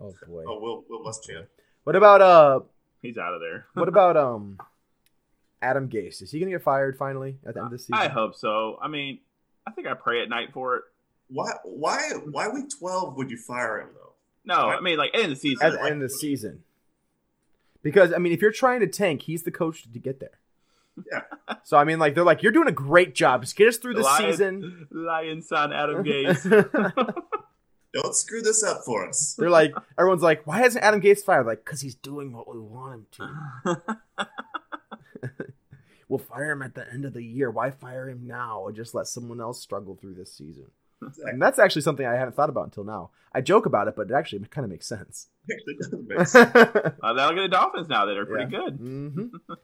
Oh boy. Oh, Will Will Muschamp. What about uh? He's out of there. What about um? Adam Gase is he gonna get fired finally at the end of the season? I hope so. I mean, I think I pray at night for it. Why why why week twelve would you fire him though? No, I mean like end of the season. at the end of the season. Because I mean, if you're trying to tank, he's the coach to get there. Yeah. So I mean, like they're like, you're doing a great job. Just get us through the Lion- season. Lion son Adam Gates. Don't screw this up for us. they're like, everyone's like, why hasn't Adam Gates fired? Like, because he's doing what we want him to. We'll fire him at the end of the year. Why fire him now and just let someone else struggle through this season? And that's actually something I hadn't thought about until now. I joke about it, but it actually kind of makes sense. Actually doesn't make sense. Uh, they'll get the Dolphins now that are pretty good. hmm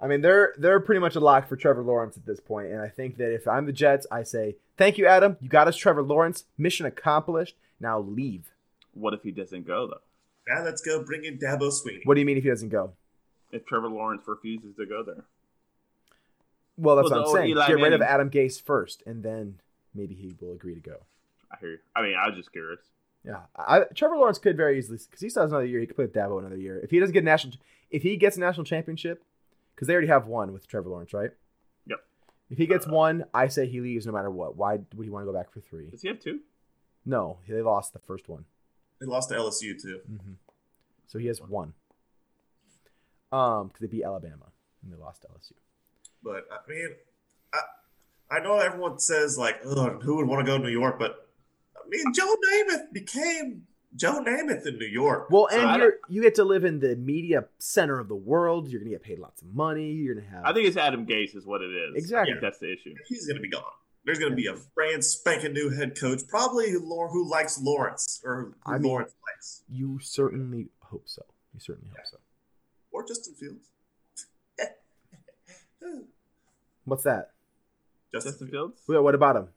I mean, they're they're pretty much a lock for Trevor Lawrence at this point, and I think that if I'm the Jets, I say thank you, Adam. You got us, Trevor Lawrence. Mission accomplished. Now leave. What if he doesn't go though? now let's go bring in Dabo Swinney. What do you mean if he doesn't go? If Trevor Lawrence refuses to go there, Well, that's Well, what I'm saying. Eli Get rid of Adam Gase first, and then maybe he will agree to go. I hear you. I mean, I was just curious. Yeah, I, Trevor Lawrence could very easily because he still has another year. He could play with Dabo another year if he doesn't get a national. If he gets a national championship, because they already have one with Trevor Lawrence, right? Yep. If he gets one, I say he leaves no matter what. Why would he want to go back for three? Does he have two? No, they lost the first one. They lost to LSU too. hmm So he has one. Um, because they beat Alabama and they lost to LSU. But I mean, I I know everyone says like, who would want to go to New York?" But I mean, Joe Namath became Joe Namath in New York. Well, So and you're you get to live in the media center of the world. You're gonna get paid lots of money. You're gonna have. I think it's Adam Gase is what it is. Exactly. I think that's the issue. he's going to be gone. There's going to be a brand spanking new head coach, probably who, who likes Lawrence or who I mean- Lawrence likes, you certainly hope so. You certainly hope so. or Justin Fields. What's that? Justin, Justin Fields. Fields. Well, what about him?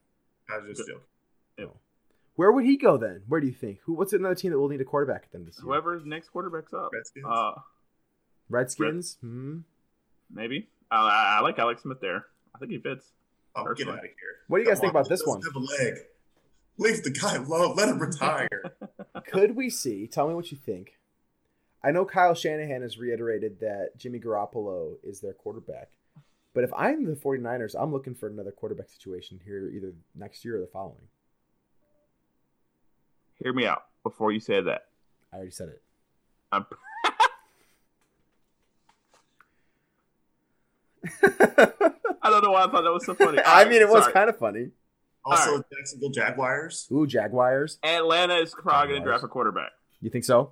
I was just joking. Where would he go then? Where do you think? Who? What's another team that will need a quarterback at the end of this year? Whoever's next quarterback's up. Redskins. Uh, Redskins. Hmm. maybe. I, I, I like Alex Smith there. I think he fits. oh, get out of here. What do you guys Come think on, about this one? Have a leg. Leave the guy alone. Let him retire. Could we see? Tell me what you think. I know Kyle Shanahan has reiterated that Jimmy Garoppolo is their quarterback. But if I'm the 49ers, I'm looking for another quarterback situation here either next year or the following. Hear me out before you say that. I already said it. I'm, I don't know why I thought that was so funny. I mean, it was Sorry. kind of funny. Also, All Jacksonville Jaguars. Ooh, Jaguars. Atlanta is probably going to draft a quarterback. You think so?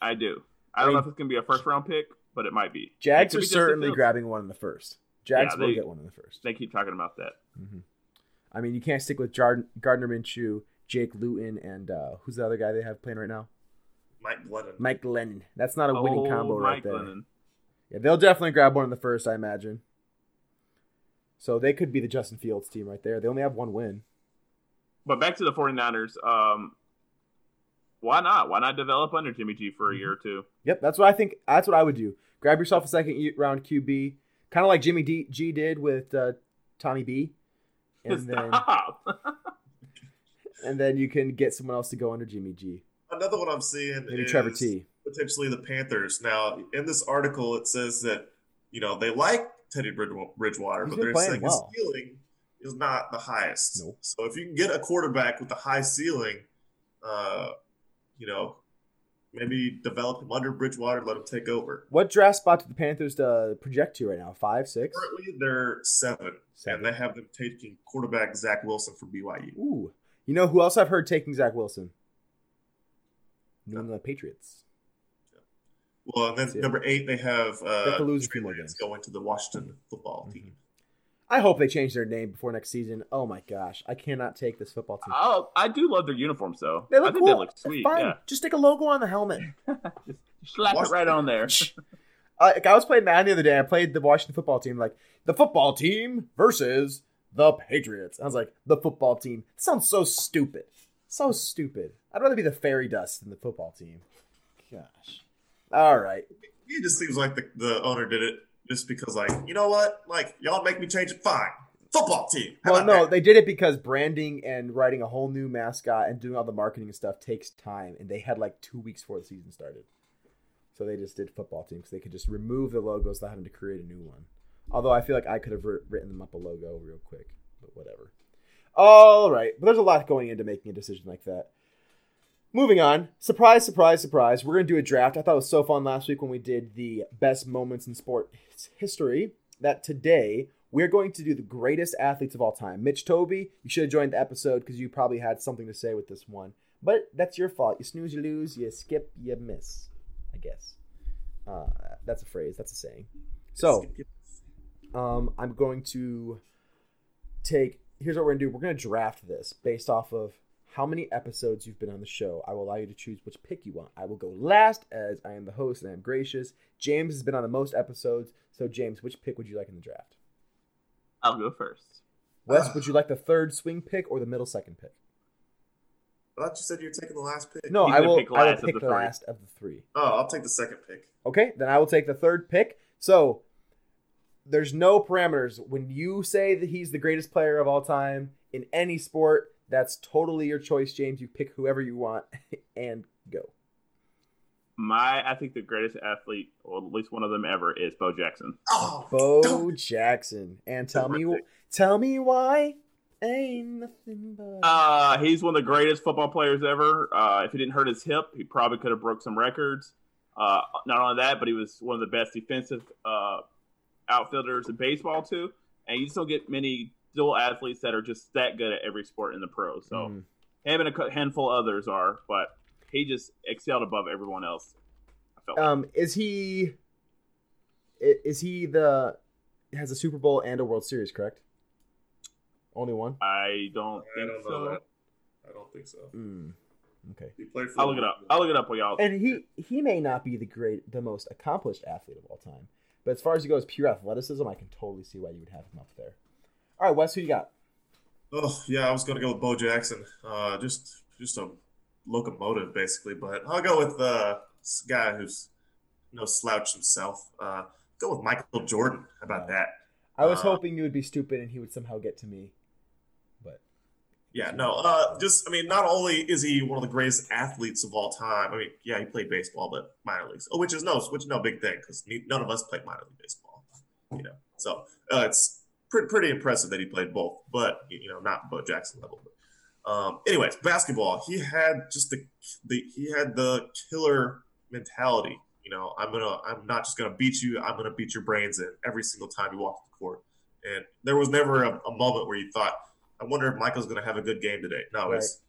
I do. I I don't know if it's going to be a first round pick, but it might be. Jags are be certainly grabbing one in the first. Jags Yeah, will get one in the first. They keep talking about that. I mean, you can't stick with Jar- Gardner Minshew, Jake Luton, and uh, who's the other guy they have playing right now? Mike Glennon. Mike Glennon. That's not a winning Oh, combo right there. Lennon. Yeah, they'll definitely grab one in the first, I imagine. So they could be the Justin Fields team right there. They only have one win. But back to the 49ers. Um, why not? Why not develop under Jimmy G for a Mm-hmm. year or two? Yep, that's what I think. That's what I would do. Grab yourself a second round QB, kind of like Jimmy D- G did with uh, Tommy B, and then and then you can get someone else to go under Jimmy G. Another one I'm seeing Maybe is Trevor T. potentially the Panthers. Now, in this article, it says that you know they like Teddy Bridgewater, He's but been they're saying well. his ceiling is not the highest. Nope. So if you can get a quarterback with a high ceiling, uh, you know, maybe develop him under Bridgewater, let him take over. What draft spot do the Panthers uh, project to right now? Five, six? Currently, they're seven, Seven. and they have them taking quarterback Zach Wilson from BYU. Ooh. You know who else I've heard taking Zach Wilson? New England Patriots. Well, and then number eight, they have uh, lose a few more games. Mm-hmm. going to the Washington football team. I hope they change their name before next season. Oh my gosh, I cannot take this football team. Oh, I do love their uniforms though. They look I think cool. they look sweet. Fine. Yeah, Just stick a logo on the helmet. just slap it right on there. Uh, like, I was playing Madden the other day. I played the Washington football team. Like the football team versus the Patriots. I was like, the football team. It sounds so stupid. So stupid. I'd rather be the fairy dust than the football team. Gosh. All right. It just seems like the, the owner did it just because, like, you know what? Like, y'all make me change it. Fine. Football team. How Well, no, that? they did it because branding and writing a whole new mascot and doing all the marketing and stuff takes time, and they had like two weeks before the season started. So they just did football team because they could just remove the logos without having to create a new one. Although I feel like I could have written them up a logo real quick, but whatever. All right, but there's a lot going into making a decision like that. Moving on, surprise, surprise, surprise. We're gonna do a draft. I thought it was so fun last week when we did the best moments in sport history. That today we're going to do the greatest athletes of all time. Mitch Toby, you should have joined the episode because you probably had something to say with this one. But that's your fault. You snooze, you lose. You skip, you miss. I guess. Uh, that's a phrase. That's a saying. So um, I'm going to take. Here's what we're gonna do. We're gonna draft this based off of how many episodes you've been on the show. I will allow you to choose which pick you want. I will go last as I am the host and I am gracious. James has been on the most episodes. So James, which pick would you like in the draft? I'll go first. Wes, would you like the third swing pick or the middle second pick? I thought you said you were taking the last pick. No, He's I will. pick I will pick the the last of the three. Oh, I'll take the second pick. Okay, then I will take the third pick. So there's no parameters. When you say that he's the greatest player of all time in any sport, that's totally your choice, James. You pick whoever you want and go. My, I think the greatest athlete, or at least one of them ever, is Bo Jackson. Oh, Bo don't- Jackson. And tell me Perfect. tell me why ain't nothing but Uh, he's one of the greatest football players ever. Uh, if he didn't hurt his hip, he probably could have broke some records. Uh, not only that, but he was one of the best defensive uh, outfielders in baseball too. And you just don't get many dual athletes that are just that good at every sport in the pros. So Mm. him and a handful of others are, but he just excelled above everyone else. I felt. like. Um, is he is he the has a Super Bowl and a World Series, correct? Only one? I don't I think don't know so. that. I don't think so. Mm. Okay. He played for. I'll look it up. I'll look it up while y'all. And he he may not be the great the most accomplished athlete of all time. But as far as he goes pure athleticism, I can totally see why you would have him up there. All right, Wes, who you got? Oh yeah, I was gonna go with Bo Jackson. Uh, just just a locomotive basically, but I'll go with uh, this guy who's no slouch himself. Uh, go with Michael Jordan. How about that? I was Uh, hoping you would be stupid and he would somehow get to me. But Yeah, no. Uh, just I mean, not only is he one of the greatest athletes of all time. I mean, yeah, he played baseball, but minor leagues, oh, which is no, which is no big thing because none of us played minor league baseball. You know, so uh, it's pretty pretty impressive that he played both, but you know, not Bo Jackson level. But, um, anyways, basketball. He had just the the he had the killer mentality. You know, I'm gonna I'm not just gonna beat you. I'm gonna beat your brains in every single time you walk the court. And there was never a, a moment where you thought, I wonder if Michael's going to have a good game today. No, Right. it's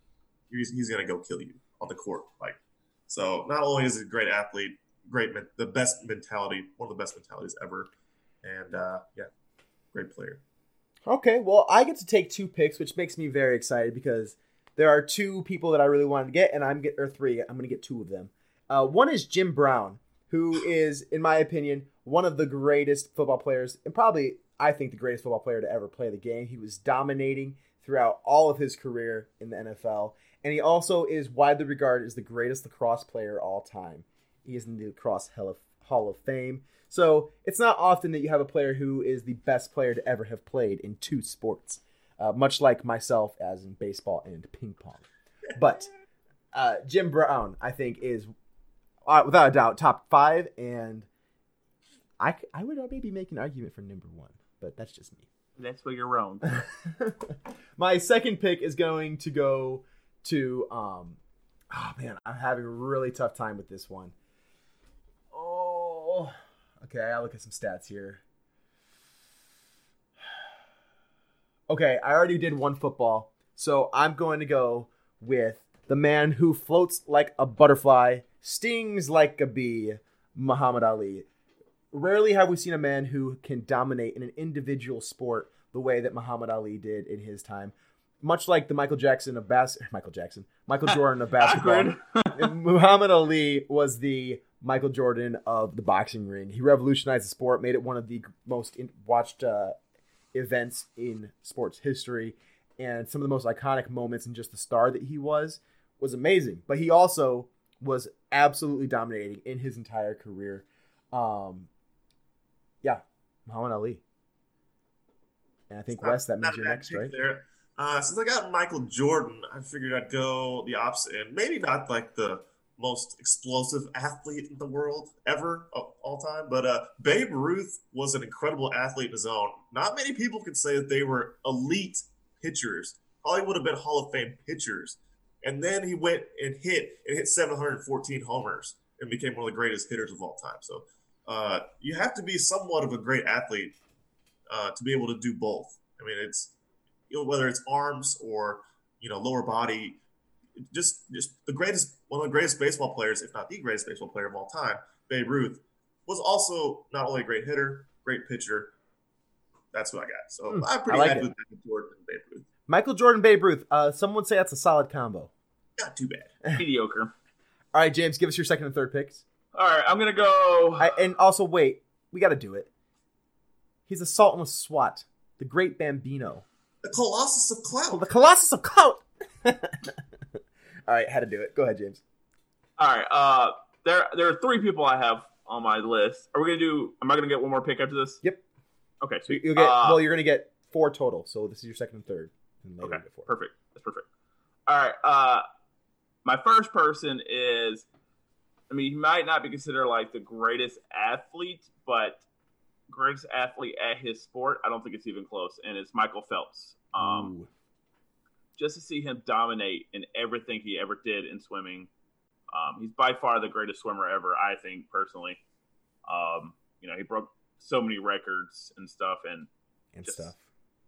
he's, he's going to go kill you on the court. Like, so not only is he a great athlete, great, the best mentality, one of the best mentalities ever, and uh, yeah, great player. okay, well, I get to take two picks, which makes me very excited because there are two people that I really wanted to get, and I'm get or three. I'm going to get two of them. Uh, one is Jim Brown, who is, in my opinion, one of the greatest football players, and probably I think the greatest football player to ever play the game. He was dominating throughout all of his career in the NFL, and he also is widely regarded as the greatest lacrosse player all time. He is in the lacrosse Hall of, Hall of Fame. So it's not often that you have a player who is the best player to ever have played in two sports, uh, much like myself as in baseball and ping pong. But uh, Jim Brown, I think, is uh, without a doubt top five, and I, I would maybe make an argument for number one, but that's just me. That's where you're wrong. My second pick is going to go to um, Oh man, I'm having a really tough time with this one. Oh, okay. I'll look at some stats here. Okay, I already did one football, so I'm going to go with the man who floats like a butterfly, stings like a bee, Muhammad Ali. Rarely have we seen a man who can dominate in an individual sport the way that Muhammad Ali did in his time. Much like the Michael Jackson of bas- Michael Jackson, Michael Jordan of basketball. Muhammad Ali was the Michael Jordan of the boxing ring. He revolutionized the sport, made it one of the most in- watched uh, events in sports history, and some of the most iconic moments and just the star that he was was amazing. But he also was absolutely dominating in his entire career. Um, yeah, Muhammad Ali. And I think Not- Wes, that means you're next, right? There. Uh, since I got Michael Jordan, I figured I'd go the opposite end. Maybe not like the most explosive athlete in the world ever all time, but uh, Babe Ruth was an incredible athlete in his own. Not many people can say that they were elite pitchers. Probably would have been Hall of Fame pitchers. And then he went and hit and hit 714 homers and became one of the greatest hitters of all time. So uh, you have to be somewhat of a great athlete uh, to be able to do both. I mean, it's you know, whether it's arms or you know lower body, just just the greatest one of the greatest baseball players, if not the greatest baseball player of all time, Babe Ruth, was also not only a great hitter, great pitcher. That's what I got. So Hmm, I'm pretty I like happy it. with Michael Jordan and Babe Ruth. Michael Jordan, Babe Ruth. Uh, someone would say that's a solid combo. Not too bad. Mediocre. All right, James, give us your second and third picks. All right, I'm gonna go. I, and also, wait, we got to do it. He's a Sultan SWAT, the great Bambino, The Colossus of oh, Clout. the Colossus of Clout. All right, had to do it. Go ahead, James. All right. Uh, there there are three people I have on my list. Are we gonna do? Am I gonna get one more pick after this? Yep. Okay. So you'll get Uh, well. You're gonna get four total. So this is your second and third. And later Okay, you get four. perfect. That's perfect. All right. Uh, my first person is, I mean, he might not be considered like the greatest athlete, but greatest athlete at his sport. I don't think it's even close, and it's Michael Phelps. Um, Ooh. Just to see him dominate in everything he ever did in swimming. Um, he's by far the greatest swimmer ever, I think personally. Um, you know, he broke so many records and stuff, and and just- stuff.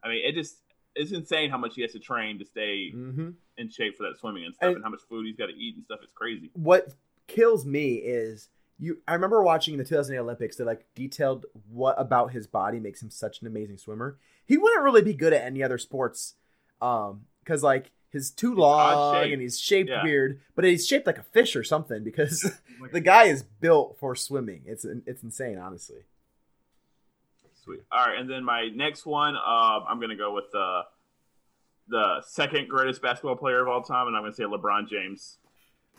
I mean, it just it's insane how much he has to train to stay Mm-hmm. in shape for that swimming and stuff, And- and, how much food he's got to eat and stuff. It's crazy. What kills me is you. I remember watching the 2008 Olympics. They like detailed what about his body makes him such an amazing swimmer. He wouldn't really be good at any other sports, um, because like his too long and he's shaped Yeah. weird, but he's shaped like a fish or something because Like, the guy is built for swimming. It's it's insane, honestly. Sweet. All right, and then my next one, um, I'm gonna go with uh, the second greatest basketball player of all time, and I'm gonna say LeBron James.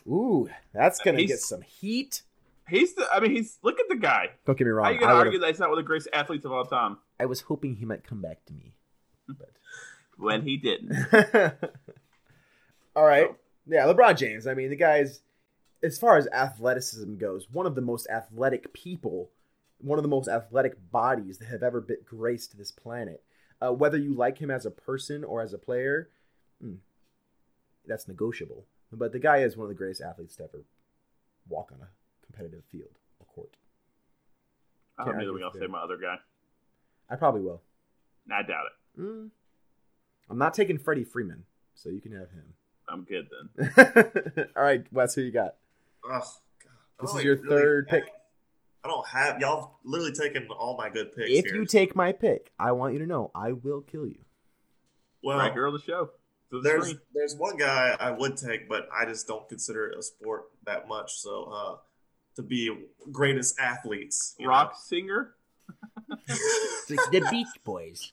Ooh, that's gonna He's- get some heat. He's the, I mean, he's look at the guy. Don't get me How wrong. you gonna I, argue that he's not one of the greatest athletes of all time I was hoping he might come back to me. When he didn't? All right. Yeah, LeBron James. I mean, the guy's, as far as athleticism goes, one of the most athletic people, one of the most athletic bodies that have ever been graced this planet. Uh, whether you like him as a person or as a player, hmm, that's negotiable. But the guy is one of the greatest athletes to ever walk on a competitive field or court. I don't know argue I'll with say my other guy. I probably will. I doubt it. Mm. I'm not taking Freddie Freeman, so you can have him. I'm good then. All right, Wes, who you got? ugh, God. This is your really third have- pick. I don't have y'all literally taken all my good picks If here. you take my pick, I want you to know I will kill you. well, right here on the show. The there's screen. there's one guy I would take, but I just don't consider it a sport that much. So uh, to be greatest athletes, you rock singer. The Beach Boys.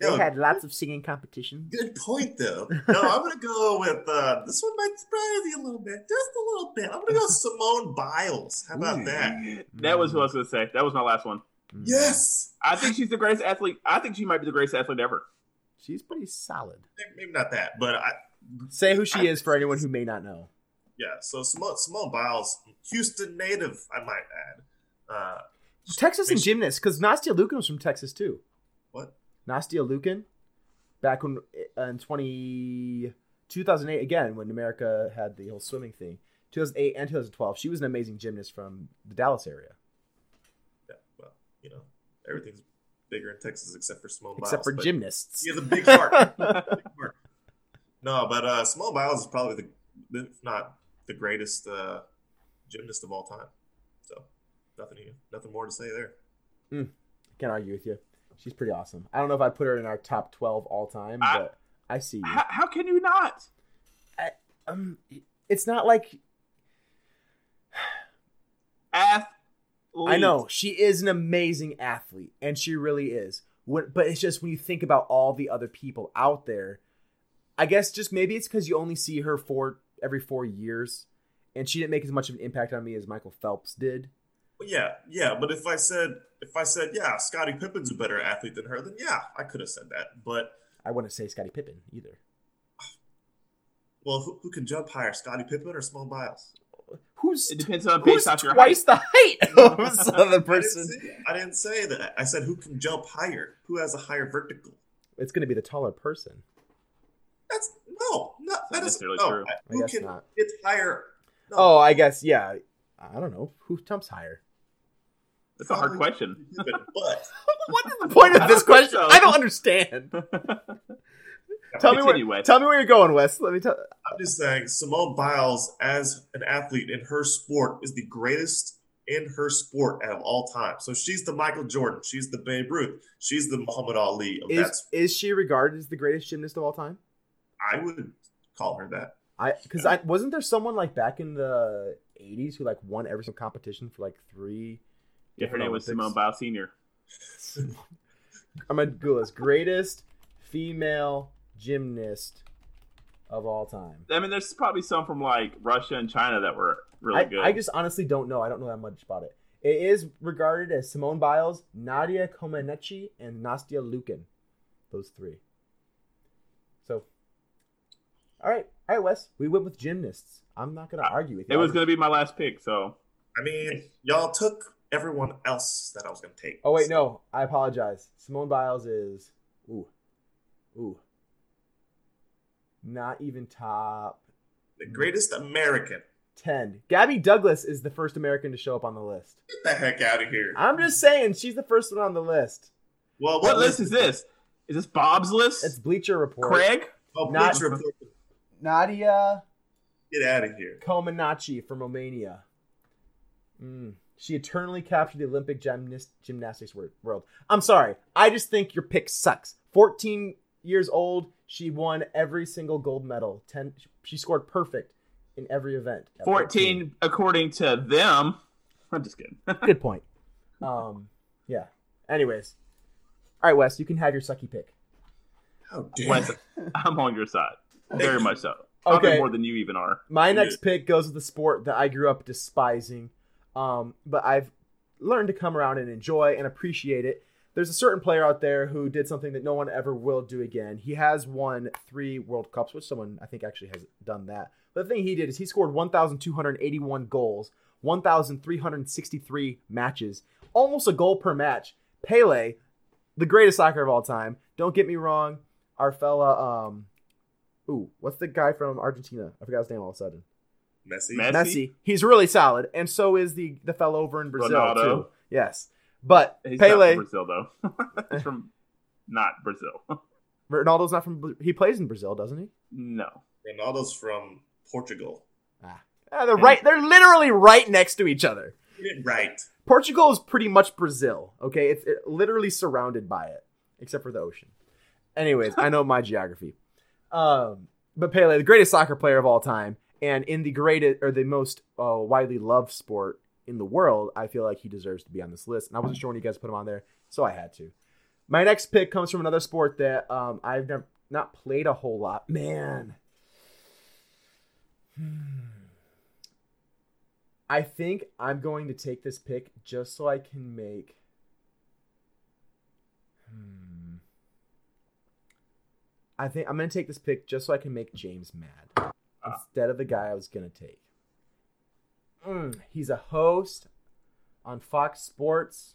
Know. Yo, lots of singing competitions. good point though. No, I'm gonna go with uh, this one might surprise you a little bit, just a little bit. I'm gonna go Simone Biles. How about Ooh. that? That was what I was gonna say. That was my last one. Mm. Yes, I think she's the greatest athlete. I think she might be the greatest athlete ever. She's pretty solid. maybe not that, but I Say who she is for anyone who may not know. yeah. So Simone Simone Biles, Houston native, I might add. Uh, Texas and She- gymnast, because Nastia Liukin was from Texas too. what? Nastia Liukin, back when uh, in 2008 again when America had the whole swimming thing. 2008 and 2012, she was an amazing gymnast from the Dallas area, Yeah, well, you know, everything's bigger in Texas except for Simone except for gymnasts. He has a big heart. No, but uh, Simone Biles is probably the, if not the greatest uh, gymnast of all time. So nothing, nothing more to say there. Can't argue with you. She's pretty awesome. I don't know if I'd put her in our top 12 all time, I- but I see you. How, how can you not? Um, it's not like Athlete. I know she is an amazing athlete, and she really is. When, but it's just when you think about all the other people out there, I guess just maybe it's because you only see her for every four years, and she didn't make as much of an impact on me as Michael Phelps did. Well, yeah, yeah. But if I said, if I said, yeah, Scottie Pippen's a better athlete than her, then yeah, I could have said that. But I wouldn't say Scottie Pippen either. well, who, who can jump higher, Scottie Pippen or Simone Biles? Who's It depends on who's based off your height. twice the height of the other I didn't, person? say, I didn't say that. I said who can jump higher, who has a higher vertical. It's going to be the taller person. That's no, not that necessarily no. true. I- I Who guess can not. get higher? No, Oh, I guess yeah. I don't know who jumps higher. That's a hard question. Pippen, but what is the point of this question? so. I don't understand. tell me Continue, where. Wes. Tell me where you're going, Wes. Let me tell. I'm just saying Simone Biles as an athlete in her sport is the greatest in her sport out of all time. So she's the Michael Jordan, she's the Babe Ruth, she's the Muhammad Ali of that. Is is she regarded as the greatest gymnast of all time? I would call her that. I because I wasn't there someone like back in the '80s who like won every single competition for like three. Yeah, her different name was Simone Biles Senior. I'm gonna Google this greatest female gymnast of all time. I mean, there's probably some from like Russia and China that were really I, good. I just honestly don't know. I don't know that much about it. It is regarded as Simone Biles, Nadia Comaneci, and Nastia Liukin. Those three. So, all right, all right, Wes. We went with gymnasts. I'm not gonna argue with you. it was going to be my last pick, so I mean, y'all took everyone else that I was going to take. Oh wait, no. I apologize. Simone Biles is ooh, ooh, not even top The greatest American. ten. Gabby Douglas is the first American to show up on the list. Get the heck out of here. I'm just saying she's the first one on the list. Well, what list is this? Is this Bob's list? It's Bleacher Report. Craig? Oh, Not- Bleacher Report. Nadia Get out of here. Comaneci from Romania. Mm. She eternally captured the Olympic gymnast, gymnastics world. I'm sorry. I just think your pick sucks. 14 years old, she won every single gold medal. 10 she scored perfect in every event. at 14, according to them. I'm just kidding. Good point. Um yeah. Anyways. All right, Wes, you can have your sucky pick. How dare Wes. I'm on your side. Very much so. Probably Okay. more than you even are. My Yeah. next pick goes with the sport that I grew up despising, um, but I've learned to come around and enjoy and appreciate it. There's a certain player out there who did something that no one ever will do again. He has won three World Cups, which someone I think actually has done that. But the thing he did is he scored 1,281 goals, 1,363 matches, almost a goal per match. Pele, the greatest soccer of all time. Don't get me wrong, our fella, um, ooh, what's the guy from Argentina? I forgot his name all of a sudden. Messi. Messi? Messi. He's really solid, and so is the the fellow over in Brazil Ronaldo. too. Yes, but He's Pele, not from Brazil, though. He's from not Brazil. Ronaldo's not from. He plays in Brazil, doesn't he? no. Ronaldo's from Portugal. Ah, they're right. They're literally right next to each other. Right. Portugal is pretty much Brazil. Okay, it's it, literally surrounded by it, except for the ocean. Anyways, I know my geography. Um, but Pele, the greatest soccer player of all time, and in the greatest or the most uh, widely loved sport in the world, I feel like he deserves to be on this list. And I wasn't sure when you guys put him on there, so I had to. My next pick comes from another sport that um, I've never not played a whole lot. Man, Hmm. I think I'm going to take this pick just so I can make. Hmm. I think I'm going to take this pick just so I can make James mad. Instead of the guy I was going to take. Mm, he's a host on Fox Sports.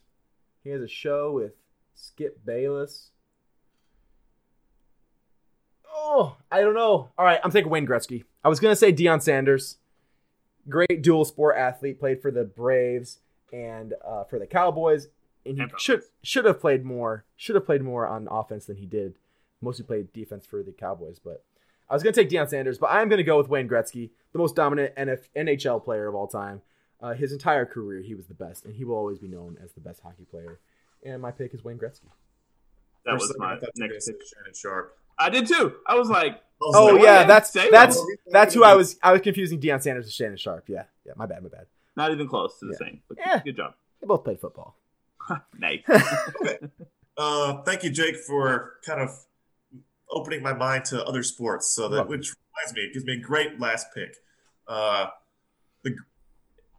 He has a show with Skip Bayless. Oh, I don't know. All right, I'm taking Wayne Gretzky. I was gonna say Deion Sanders, great dual sport athlete, played for the Braves and uh, for the Cowboys, and he should should have played more. Should have played more on offense than he did. Mostly played defense for the Cowboys, but I was gonna take Deion Sanders, but I'm gonna go with Wayne Gretzky, the most dominant NF- NHL player of all time. Uh, his entire career, he was the best, and he will always be known as the best hockey player. And my pick is Wayne Gretzky. That was second, my I thought you were gonna next pick. Shannon Sharpe. I did too. I was like, I was Oh like, yeah, didn't that's that's that's who I was. I was confusing Deion Sanders with Shannon Sharpe. Yeah, yeah. My bad, my bad. not even close to the Yeah. same. Yeah. Good job. They both played football. nice. Uh, thank you, Jake, for kind of opening my mind to other sports. So that, which reminds me, it gives me a great last pick. Uh, the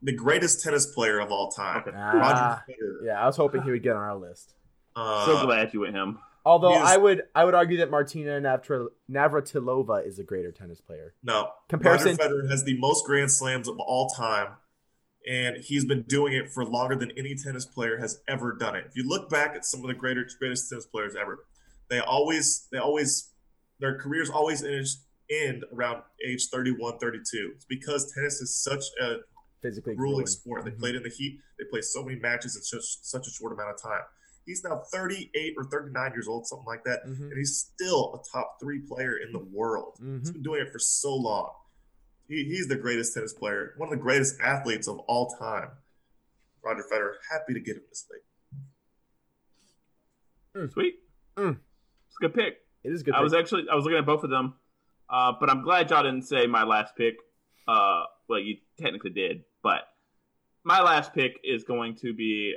the greatest tennis player of all time, Okay. Roger Ah, Federer. yeah, I was hoping he would get on our list. Uh, so glad you went him. Although he is- I would, I would argue that Martina Navra- Navratilova is a greater tennis player. No, Comparison- Roger Federer has the most Grand Slams of all time, and he's been doing it for longer than any tennis player has ever done it. If you look back at some of the greater, greatest tennis players ever, they always, they always, their careers always end, end around age 31, 32. It's because tennis is such a Physically grueling grueling. sport. They Mhm. played in the heat. They play so many matches in such such a short amount of time. He's now 38 or 39 years old, something like that, Mhm. and he's still a top three player in the world. He's Mhm. been doing it for so long. He, he's the greatest tennis player, one of the greatest athletes of all time. Roger Federer, happy to get him this thing. Sweet. Mm. It's a good pick. It is a good. I was actually I was looking at both of them, uh, but I'm glad y'all didn't say my last pick. Uh, well, you technically did, but my last pick is going to be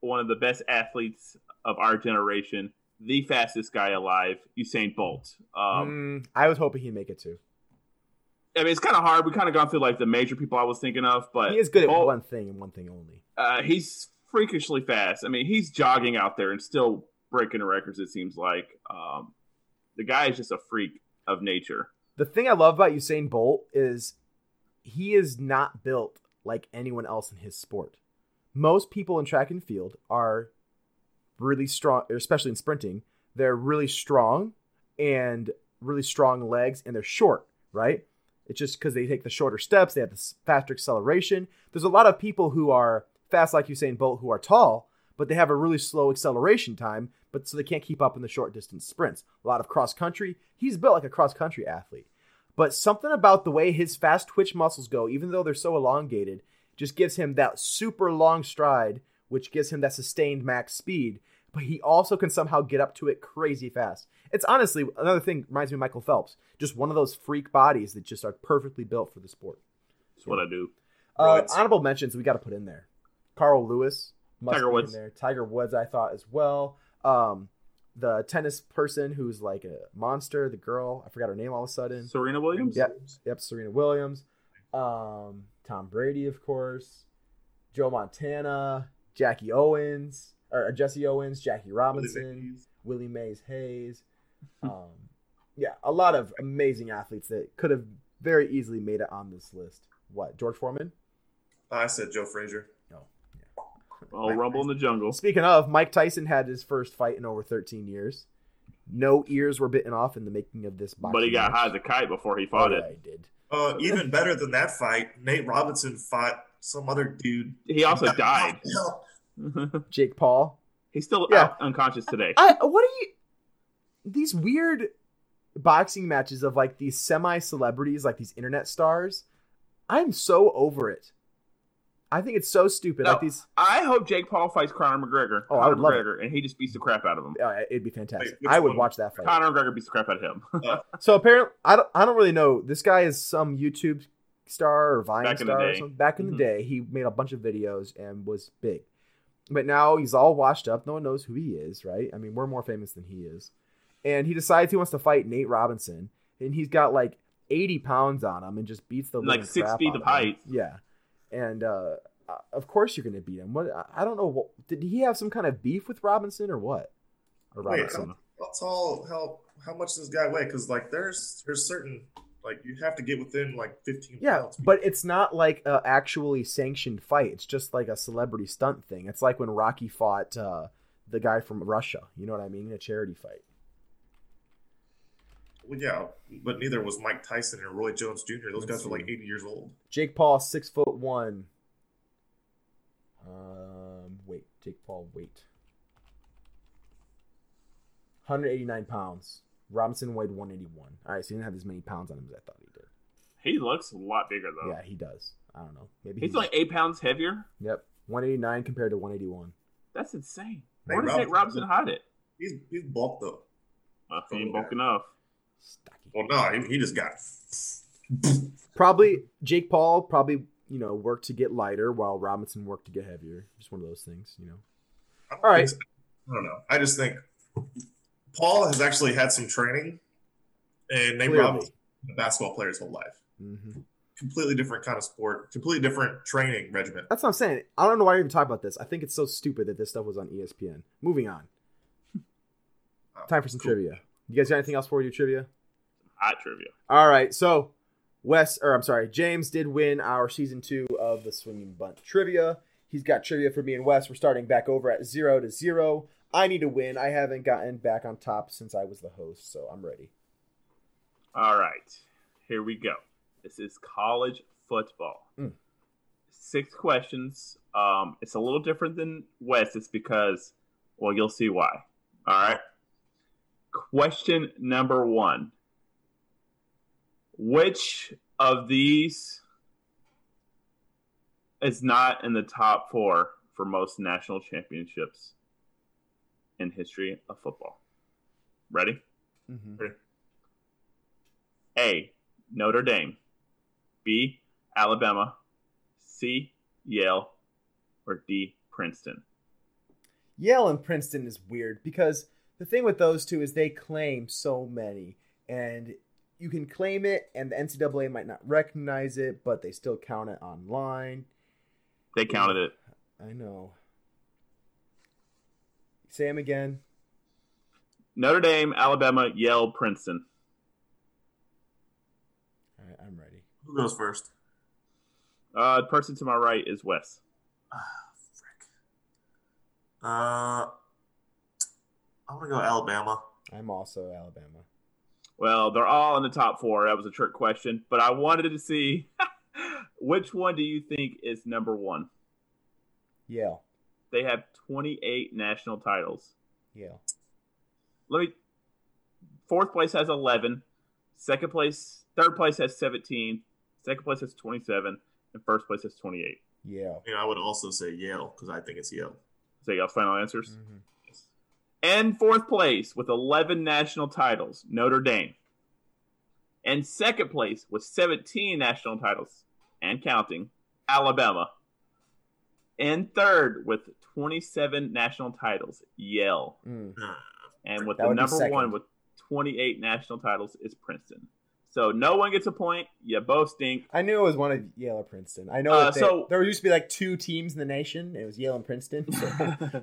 one of the best athletes of our generation, the fastest guy alive, Usain Bolt. Um, Mm, I was hoping he'd make it too. I mean, it's kind of hard. We kind of gone through like the major people I was thinking of, but He is good at one thing and one thing only. uh, he's freakishly fast. I mean, he's jogging out there and still breaking records. It seems like um, the guy is just a freak of nature. The thing I love about Usain Bolt is he is not built like anyone else in his sport. Most people in track and field are really strong, especially in sprinting. They're really strong and really strong legs, and they're short, right? It's just because they take the shorter steps, they have the faster acceleration. There's a lot of people who are fast like Usain Bolt who are tall, but they have a really slow acceleration time, but so they can't keep up in the short distance sprints. A lot of cross country. He's built like a cross country athlete. But something about the way his fast twitch muscles go, even though they're so elongated, just gives him that super long stride, which gives him that sustained max speed. But he also can somehow get up to it crazy fast. It's honestly another thing reminds me of Michael Phelps, just one of those freak bodies that just are perfectly built for the sport. That's what I do. Uh, Right. honorable mentions we got to put in there. Carl Lewis, must Tiger be in Woods. there. Tiger Woods, I thought as well. Um, the tennis person who's like a monster, the girl, I forgot her name all of a sudden. Serena Williams. Yep. Yep, Serena Williams. Um, Tom Brady, of course. Joe Montana, Jackie Owens, or Jesse Owens, Jackie Robinson, Willie Mays Hayes. Um, yeah, a lot of amazing athletes that could have very easily made it on this list. What, George Foreman? I said Joe Frazier. No. Oh, Rumble in the Jungle. Speaking of, Mike Tyson had his first fight in over 13 years. No ears were bitten off in the making of this boxing But he got match. high as a kite before he Oh, fought yeah, it. he did. Uh, even better than that fight, Nate Robinson fought some other dude. He also died. Jake Paul. He's still Yeah. unconscious today. I what are you these weird boxing matches of like these semi celebrities, like these internet stars? I'm so over it. I think it's so stupid. No. Like these, I hope Jake Paul fights Conor McGregor. Oh, I Conor would love it. McGregor, and he just beats the crap out of him. uh, it'd be fantastic. Which I would one? watch that fight. Conor McGregor beats the crap out of him. So apparently, I don't, I don't really know. This guy is some YouTube star or Vine Back star or something. Back in Mhm. the day, he made a bunch of videos and was big. But now he's all washed up. No one knows who he is, right? I mean, we're more famous than he is. And he decides he wants to fight Nate Robinson, and he's got like 80 pounds on him and just beats the Like six crap feet out of him. height. Yeah, and uh, uh, of course you're going to beat him. What I- don't know. What, did he have some kind of beef with Robinson or what? Or Robinson? how, how tall? How how much does this guy weigh? Because like there's there's certain like you have to get within like 15 Yeah, pounds. but it's not like a actually sanctioned fight. It's just like a celebrity stunt thing. It's like when Rocky fought uh, the guy from Russia. You know what I mean? A charity fight. Well, yeah, but neither was Mike Tyson or Roy Jones Jr. Those Let's guys were like 80 years old. Jake Paul, six foot one. Um, wait, Jake Paul, wait. 189 pounds. Robinson weighed 181. All right, so he didn't have as many pounds on him as I thought he did. He looks a lot bigger though. Yeah, he does. I don't know. Maybe He's like eight pounds heavier. Yep, 189 compared to 181. That's insane. Nate Where does Nate Robinson- Robinson hide it? He's he's bulked though. Well, he ain't bulk enough. Stocky. Well, no, he, he just got. Probably Jake Paul probably you know worked to get lighter while Robinson worked to get heavier. Just one of those things, you know. All right. so. I don't know. I just think Paul has actually had some training, and Nate Clearly. Robinson, a basketball player his whole life. hmm Completely different kind of sport, completely different training regimen. That's what I'm saying. I don't know why I even talk about this. I think it's so stupid that this stuff was on ESPN. Moving on. Oh, Time for some cool. trivia. You guys got anything else for your trivia? Hot trivia. All right. So, Wes, or I'm sorry, James did win our season two of the Swinging Bunt trivia. He's got trivia for me and Wes. We're starting back over at zero to zero. I need to win. I haven't gotten back on top since I was the host, so I'm ready. All right, here we go. This is college football. Mm. Six questions. Um, it's a little different than Wes. It's because, well, you'll see why. All right. Question number one. Which of these is not in the top four for most national championships in history of football? Ready? Mm-hmm. A. Notre Dame. B. Alabama. C. Yale. Or D. Princeton. Yale and Princeton is weird because the thing with those two is they claim so many, and you can claim it, and the NCAA might not recognize it, but they still count it online. They counted it. I know. Say 'em again. Notre Dame, Alabama, Yale, Princeton. All right, I'm ready. Who goes first? Uh, the person to my right is Wes. Ah, frick. Uh, I'm gonna go Alabama. I'm also Alabama. Well, they're all in the top four. That was a trick question, but I wanted to see which one do you think is number one? Yale. They have 28 national titles. Yale. let me fourth place has 11 second place third place has 17 second place has 27 and first place has 28 Yale. And I would also say Yale because I think it's Yale. so y'all final answers Mhm. And fourth place with 11 national titles notre dame and second place with 17 national titles and counting alabama and third with 27 national titles yale Mm. And with That the number one with 28 national titles is Princeton. So no one gets a point. You both stink. I knew it was one of Yale or Princeton. I know Uh, they, so- there used to be like two teams in the nation. It was Yale and Princeton. So.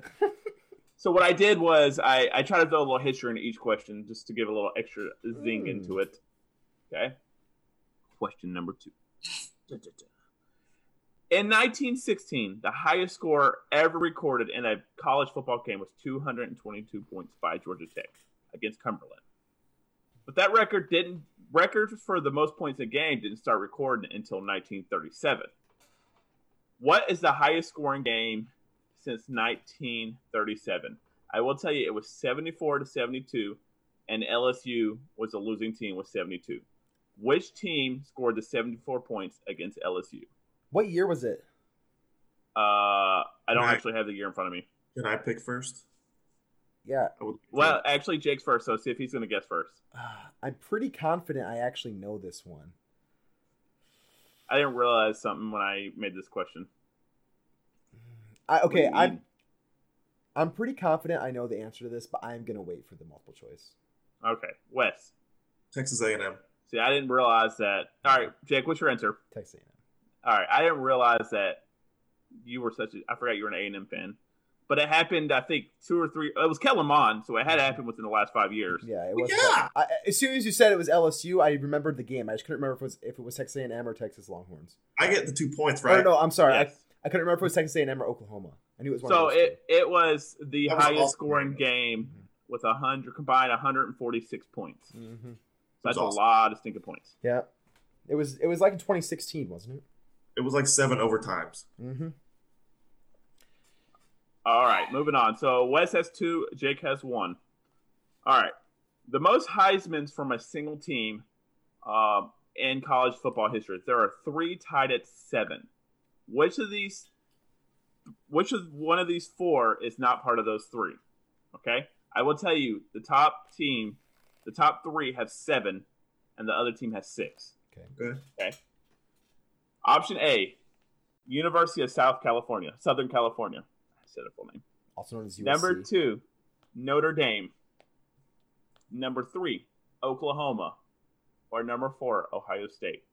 So what I did was I, I tried to throw a little history into each question just to give a little extra zing Mm. into it. Okay. Question number two. In 1916, the highest score ever recorded in a college football game was 222 points by Georgia Tech against Cumberland. But that record didn't record for the most points in a game didn't start recording until 1937. What is the highest scoring game since 1937? I will tell you it was 74 to 72 and LSU was a losing team with 72. Which team scored the 74 points against LSU? what year was it? Uh, I don't Right. actually have the year in front of me. Can I pick first? Yeah, Well, actually, Jake's first, so see if he's going to guess first. Ah, I'm pretty confident I actually know this one. I didn't realize something when I made this question. I, okay, What do you I'm mean? I'm pretty confident I know the answer to this, but I'm gonna wait for the multiple choice. Okay, Wes. Texas A&M. See, I didn't realize that. All right, Jake, what's your answer? Texas A&M. All right, I didn't realize that you were such a. I forgot you were an A and M fan, but it happened. I think two or three. It was Kellen Mond, so it had mm-hmm. happened within the last five years. Yeah, it was. Yeah! I, as soon as you said it was LSU, I remembered the game. I just couldn't remember if it was if it was Texas A&M or Texas Longhorns. I get the two points, Or right? no, I'm sorry, Yes. I, I couldn't remember if it was Texas A&M or Oklahoma. I knew it was one So of those it it was the That was highest awesome. scoring game with a hundred combined 146 points. two. Mhm. that's awesome. a lot of stinking points. Yeah. It was it was like in 2016, wasn't it? It was like seven overtimes. Mm-hmm. All right, moving on. So Wes has two, Jake has one. All right, the most Heisman's from a single team um, in college football history. There are three tied at seven. Which of these, which of one of these four is not part of those three? Okay, I will tell you the top team, the top three have seven, and the other team has six. Okay. Good. Okay. Option A, University of South California, Southern California. I said a full name. Also known as USC. Number two, Notre Dame. Number three, Oklahoma. Or number four, Ohio State.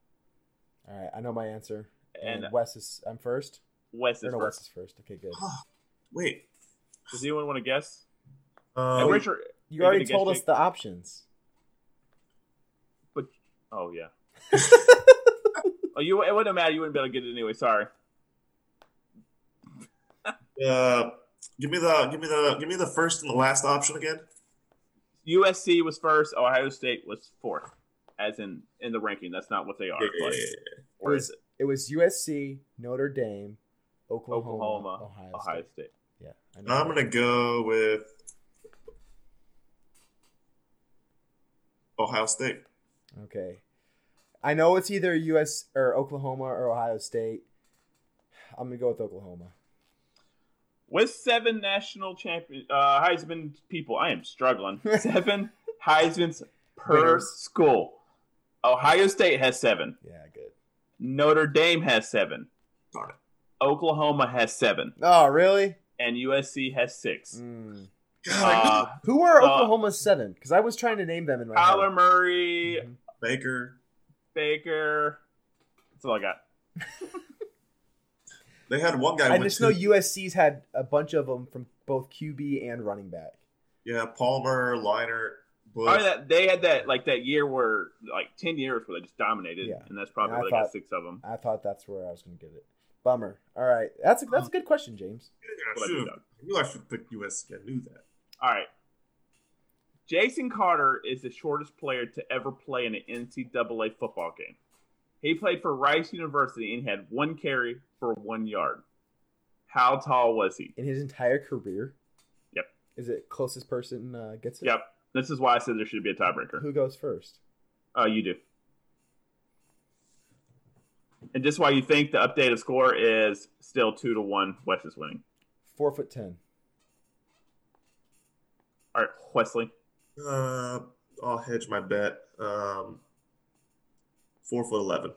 All right, I know my answer. And, And Wes is I'm first. West Or is no, Wes is first. Okay, good. Wait. Does anyone want to guess? Um, and Richard, You already gonna told guess, us Jake? the options. but oh yeah. Oh, you it wouldn't matter. You wouldn't be able to get it anyway. Sorry. uh, give me the give me the give me the first and the last option again. USC was first. Ohio State was fourth, as in in the ranking. That's not what they are. Yeah, yeah, but- yeah, yeah. or is it It was USC, Notre Dame, Oklahoma, Oklahoma, Ohio, Ohio State. State? Yeah, I know I'm gonna go with Ohio State. Okay. I know it's either US or Oklahoma or Ohio State. I'm gonna go with Oklahoma. With seven national champion uh, Heisman people, I am struggling. Seven Heisman's per Winners. school. Ohio State has seven. Yeah, good. Notre Dame has seven. Darn it. Oklahoma has seven, Oh, really? and USC has six. Mm. Uh, Who are Uh, Oklahoma's seven? Because I was trying to name them in my Kyler head. Murray, Mhm. Baker. Baker. That's all I got. They had one guy. I went just to- know USC's had a bunch of them from both QB and running back. Yeah, Palmer, Leinart, Bush. Oh, that they had that like that year where like ten years where they just dominated, Yeah. and that's probably And I where they got six of them. I thought that's where I was gonna get it. Bummer. All right, that's a, that's a good question, James. Yeah, I, What I should've- did, Doug. I knew I should pick USC. I knew that. All right. Jason Carter is the shortest player to ever play in an NCAA football game. He played for Rice University and had one carry for one yard. How tall was he? In his entire career. Yep. Is it closest person uh, gets it? Yep. This is why I said there should be a tiebreaker. Who goes first? Oh, you do. And just why you think the updated score is still two to one, West is winning. Four foot ten. All right, Wesley. Uh, I'll hedge my bet. Um, four foot eleven.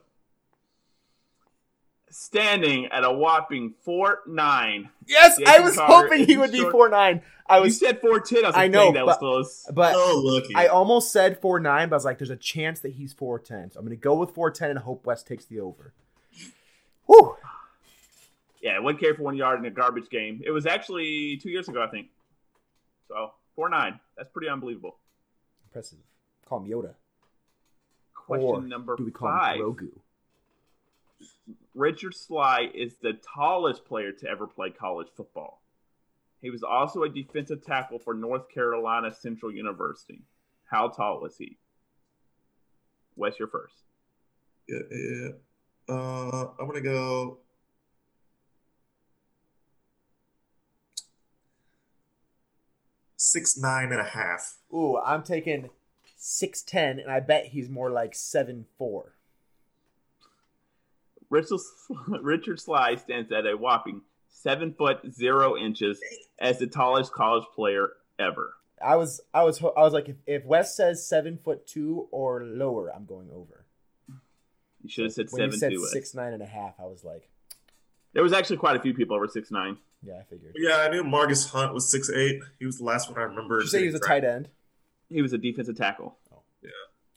Standing at a whopping four nine. Yes, I was Carter hoping he is would be four nine. I you was, said four ten. I was I like, know, dang, that was close. but oh, lucky. I almost said four nine, but I was like, there's a chance that he's four ten. So I'm gonna go with four ten and hope West takes the over. Whew. Yeah, one carry for one yard in a garbage game. It was actually two years ago, I think. So four nine. That's pretty unbelievable. Impressive. Call him Yoda. Question or number do we call five. him Grogu? Richard Sligh is the tallest player to ever play college football. He was also a defensive tackle for North Carolina Central University. How tall was he? Wes, you're first. Yeah, yeah. Uh, I'm gonna go. Six nine and a half. Ooh, I'm taking six ten, and I bet he's more like seven four. Richard, Richard Sligh stands at a whopping seven foot zero inches as the tallest college player ever. I was, I was, I was like, if, if West says seven foot two or lower, I'm going over. You should have said When you seven said two. six nine and a half, I was like, There was actually quite a few people over six nine. yeah, I figured. Yeah, I knew Marcus Hunt was six eight. He was the last one I remember. Did you say he was a tight end? He was a defensive tackle.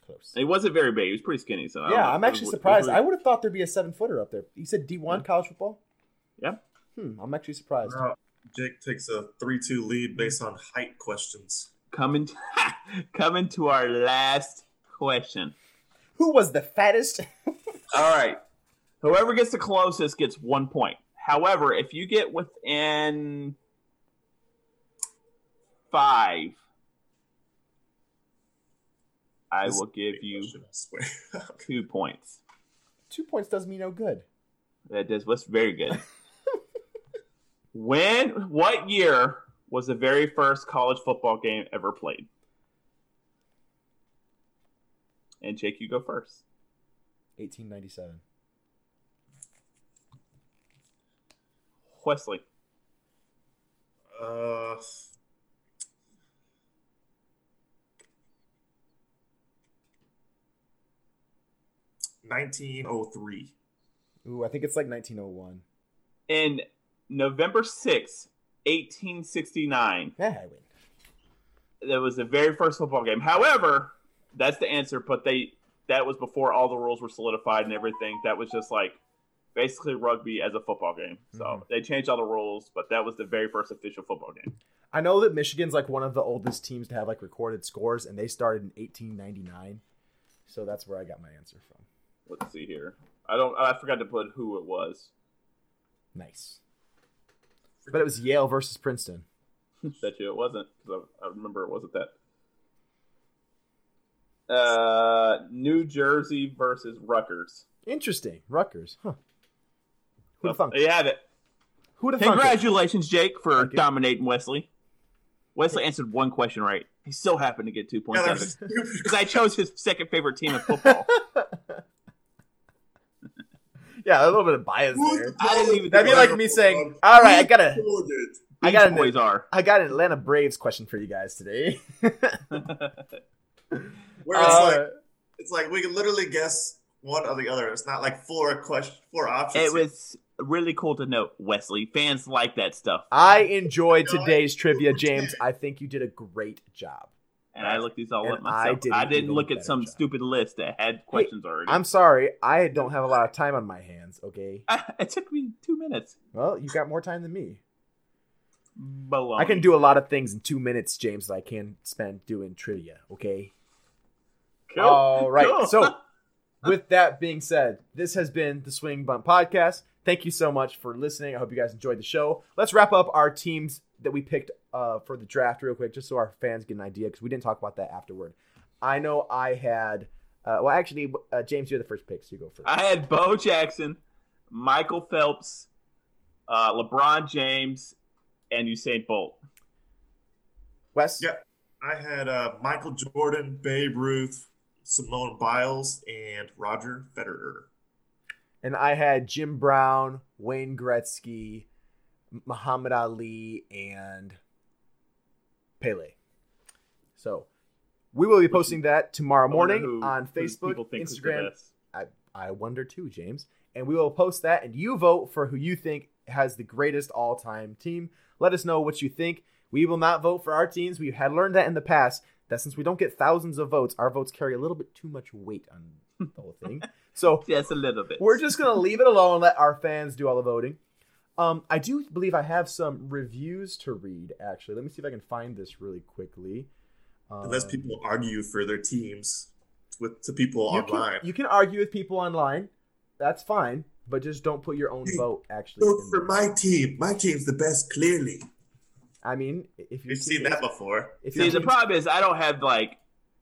Close. He wasn't very big. He was pretty skinny. So Yeah. I'm actually surprised. it I would have thought there'd be a seven footer up there. You said D1 college football? Yeah. Hmm, I'm actually surprised. Uh, Jake takes a three two lead based on height questions. coming coming to our last question. Who was the fattest? All right. Whoever gets the closest gets one point. However, if you get within five, I This will give you question, two points. Two points does me no good. That does. What's very good. when what year was the very first college football game ever played? And Jake, you go first. 1897. Wesley. uh, nineteen oh three. Ooh, I think it's like 1901. In November sixth, 1869, Yeah, I win. that was the very first football game. However, that's the answer, but they that was before all the rules were solidified and everything. That was just like basically rugby as a football game. So Mhm. they changed all the rules, but that was the very first official football game. I know that Michigan's like one of the oldest teams to have like recorded scores, and they started in 1899. So that's where I got my answer from. Let's see here. I don't. I forgot to put who it was. Nice. But it was Yale versus Princeton. Bet you it wasn't. 'cause I, I remember it wasn't that. Uh, New Jersey versus Rutgers. Interesting. Rutgers. Huh. Who'd have thunk? You have it. Who'd have thunk? it? Congratulations, Jake, for Thank you. dominating Wesley. Wesley answered one question right. He still happened to get two points Yeah, out of that's it stupid. because I chose his second favorite team in football. yeah, a little bit of bias there. I didn't even That'd be like me saying, "All right, I got a, Who did? I got an, boys are. I got an Atlanta Braves question for you guys today." Where it's Uh, like it's like we can literally guess one or the other. It's not like four question, four options. it was really cool to note, Wesley. Fans like that stuff. I enjoyed today's trivia, James. I think you did a great job. And I looked these all And up myself. I didn't, I didn't look at some job. stupid list that had questions already. I'm sorry, I don't have a lot of time on my hands. Okay, it took me two minutes. well, you got more time than me. Baloney. I can do a lot of things in two minutes, James, that I can spend doing trivia. Okay. Cool. All right. Cool. So, with that being said, this has been the Swing Bump Podcast. Thank you so much for listening. I hope you guys enjoyed the show. Let's wrap up our teams that we picked uh, for the draft real quick, just so our fans get an idea, because we didn't talk about that afterward. I know I had, uh, well, actually, uh, James, you're the first pick, so you go first. I had Bo Jackson, Michael Phelps, uh, LeBron James, and Usain Bolt. Wes? Yeah. I had uh, Michael Jordan, Babe Ruth, Simone Biles, and Roger Federer. And I had Jim Brown, Wayne Gretzky, Muhammad Ali, and Pele. So we will be posting that tomorrow morning on Facebook, think Instagram. I, I wonder too, James. And we will post that, and you vote for who you think has the greatest all time team. Let us know what you think. We will not vote for our teams. We had learned that in the past, that since we don't get thousands of votes, our votes carry a little bit too much weight on the whole thing. So Yes, a little bit. we're just gonna leave it alone and let our fans do all the voting. Um, I do believe I have some reviews to read. Actually, let me see if I can find this really quickly. Um, Unless people argue for their teams with to people you online. Can, you can argue with people online. That's fine, but just don't put your own Hey, vote. Actually, Vote for my team. My team's the best, clearly. I mean, if you You've seen that before. If See, the problem is I don't have like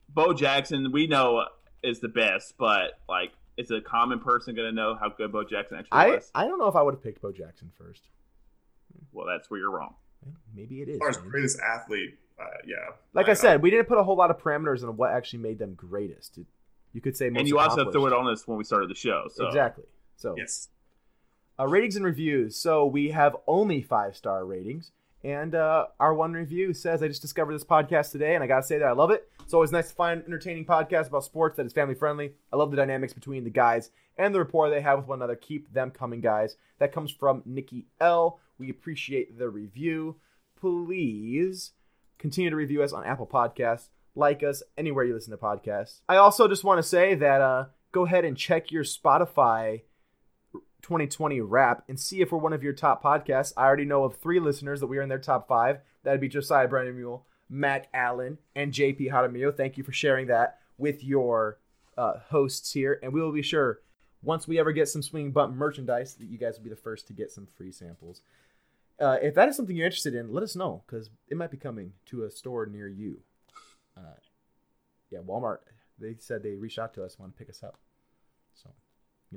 Bo Jackson. We know is the best, but like, is a common person going to know how good Bo Jackson actually I was? I don't know if I would have picked Bo Jackson first. Well, that's where you're wrong. Maybe it is. As far as greatest athlete, uh, yeah. Like I said, we didn't put a whole lot of parameters on what actually made them greatest. You could say most and you also threw it on us when we started the show. So Exactly. So yes. uh, ratings and reviews. So we have only five star ratings, and uh, our one review says, "I just discovered this podcast today, and I gotta say that I love it. It's always nice to find entertaining podcast about sports that is family friendly. I love the dynamics between the guys and the rapport they have with one another. Keep them coming, guys." That comes from Nikki L. We appreciate the review. Please continue to review us on Apple Podcasts. Like us anywhere you listen to podcasts. I also just want to say that uh, go ahead and check your Spotify 2020 wrap and see if we're one of your top podcasts. I already know of three listeners that we are in their top five. That'd be Josiah Brandon Mule, Matt Allen, and JP Jaramillo. Thank you for sharing that with your uh, hosts here. And we will be sure, once we ever get some Swing Bump merchandise, that you guys will be the first to get some free samples. Uh, if that is something you're interested in, let us know because it might be coming to a store near you. Uh, yeah, Walmart. they said they reached out to us, want to pick us up.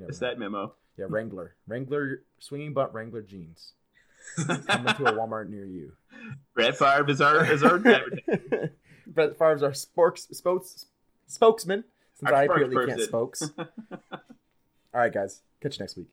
It's that memo. Yeah, Wrangler, Wrangler, swinging butt Wrangler jeans. Coming to a Walmart near you. Brett Favre is our is our. Brett Favre's our spokes, spokes, spokesman, since Our I apparently can't spokes. All right, guys. Catch you next week.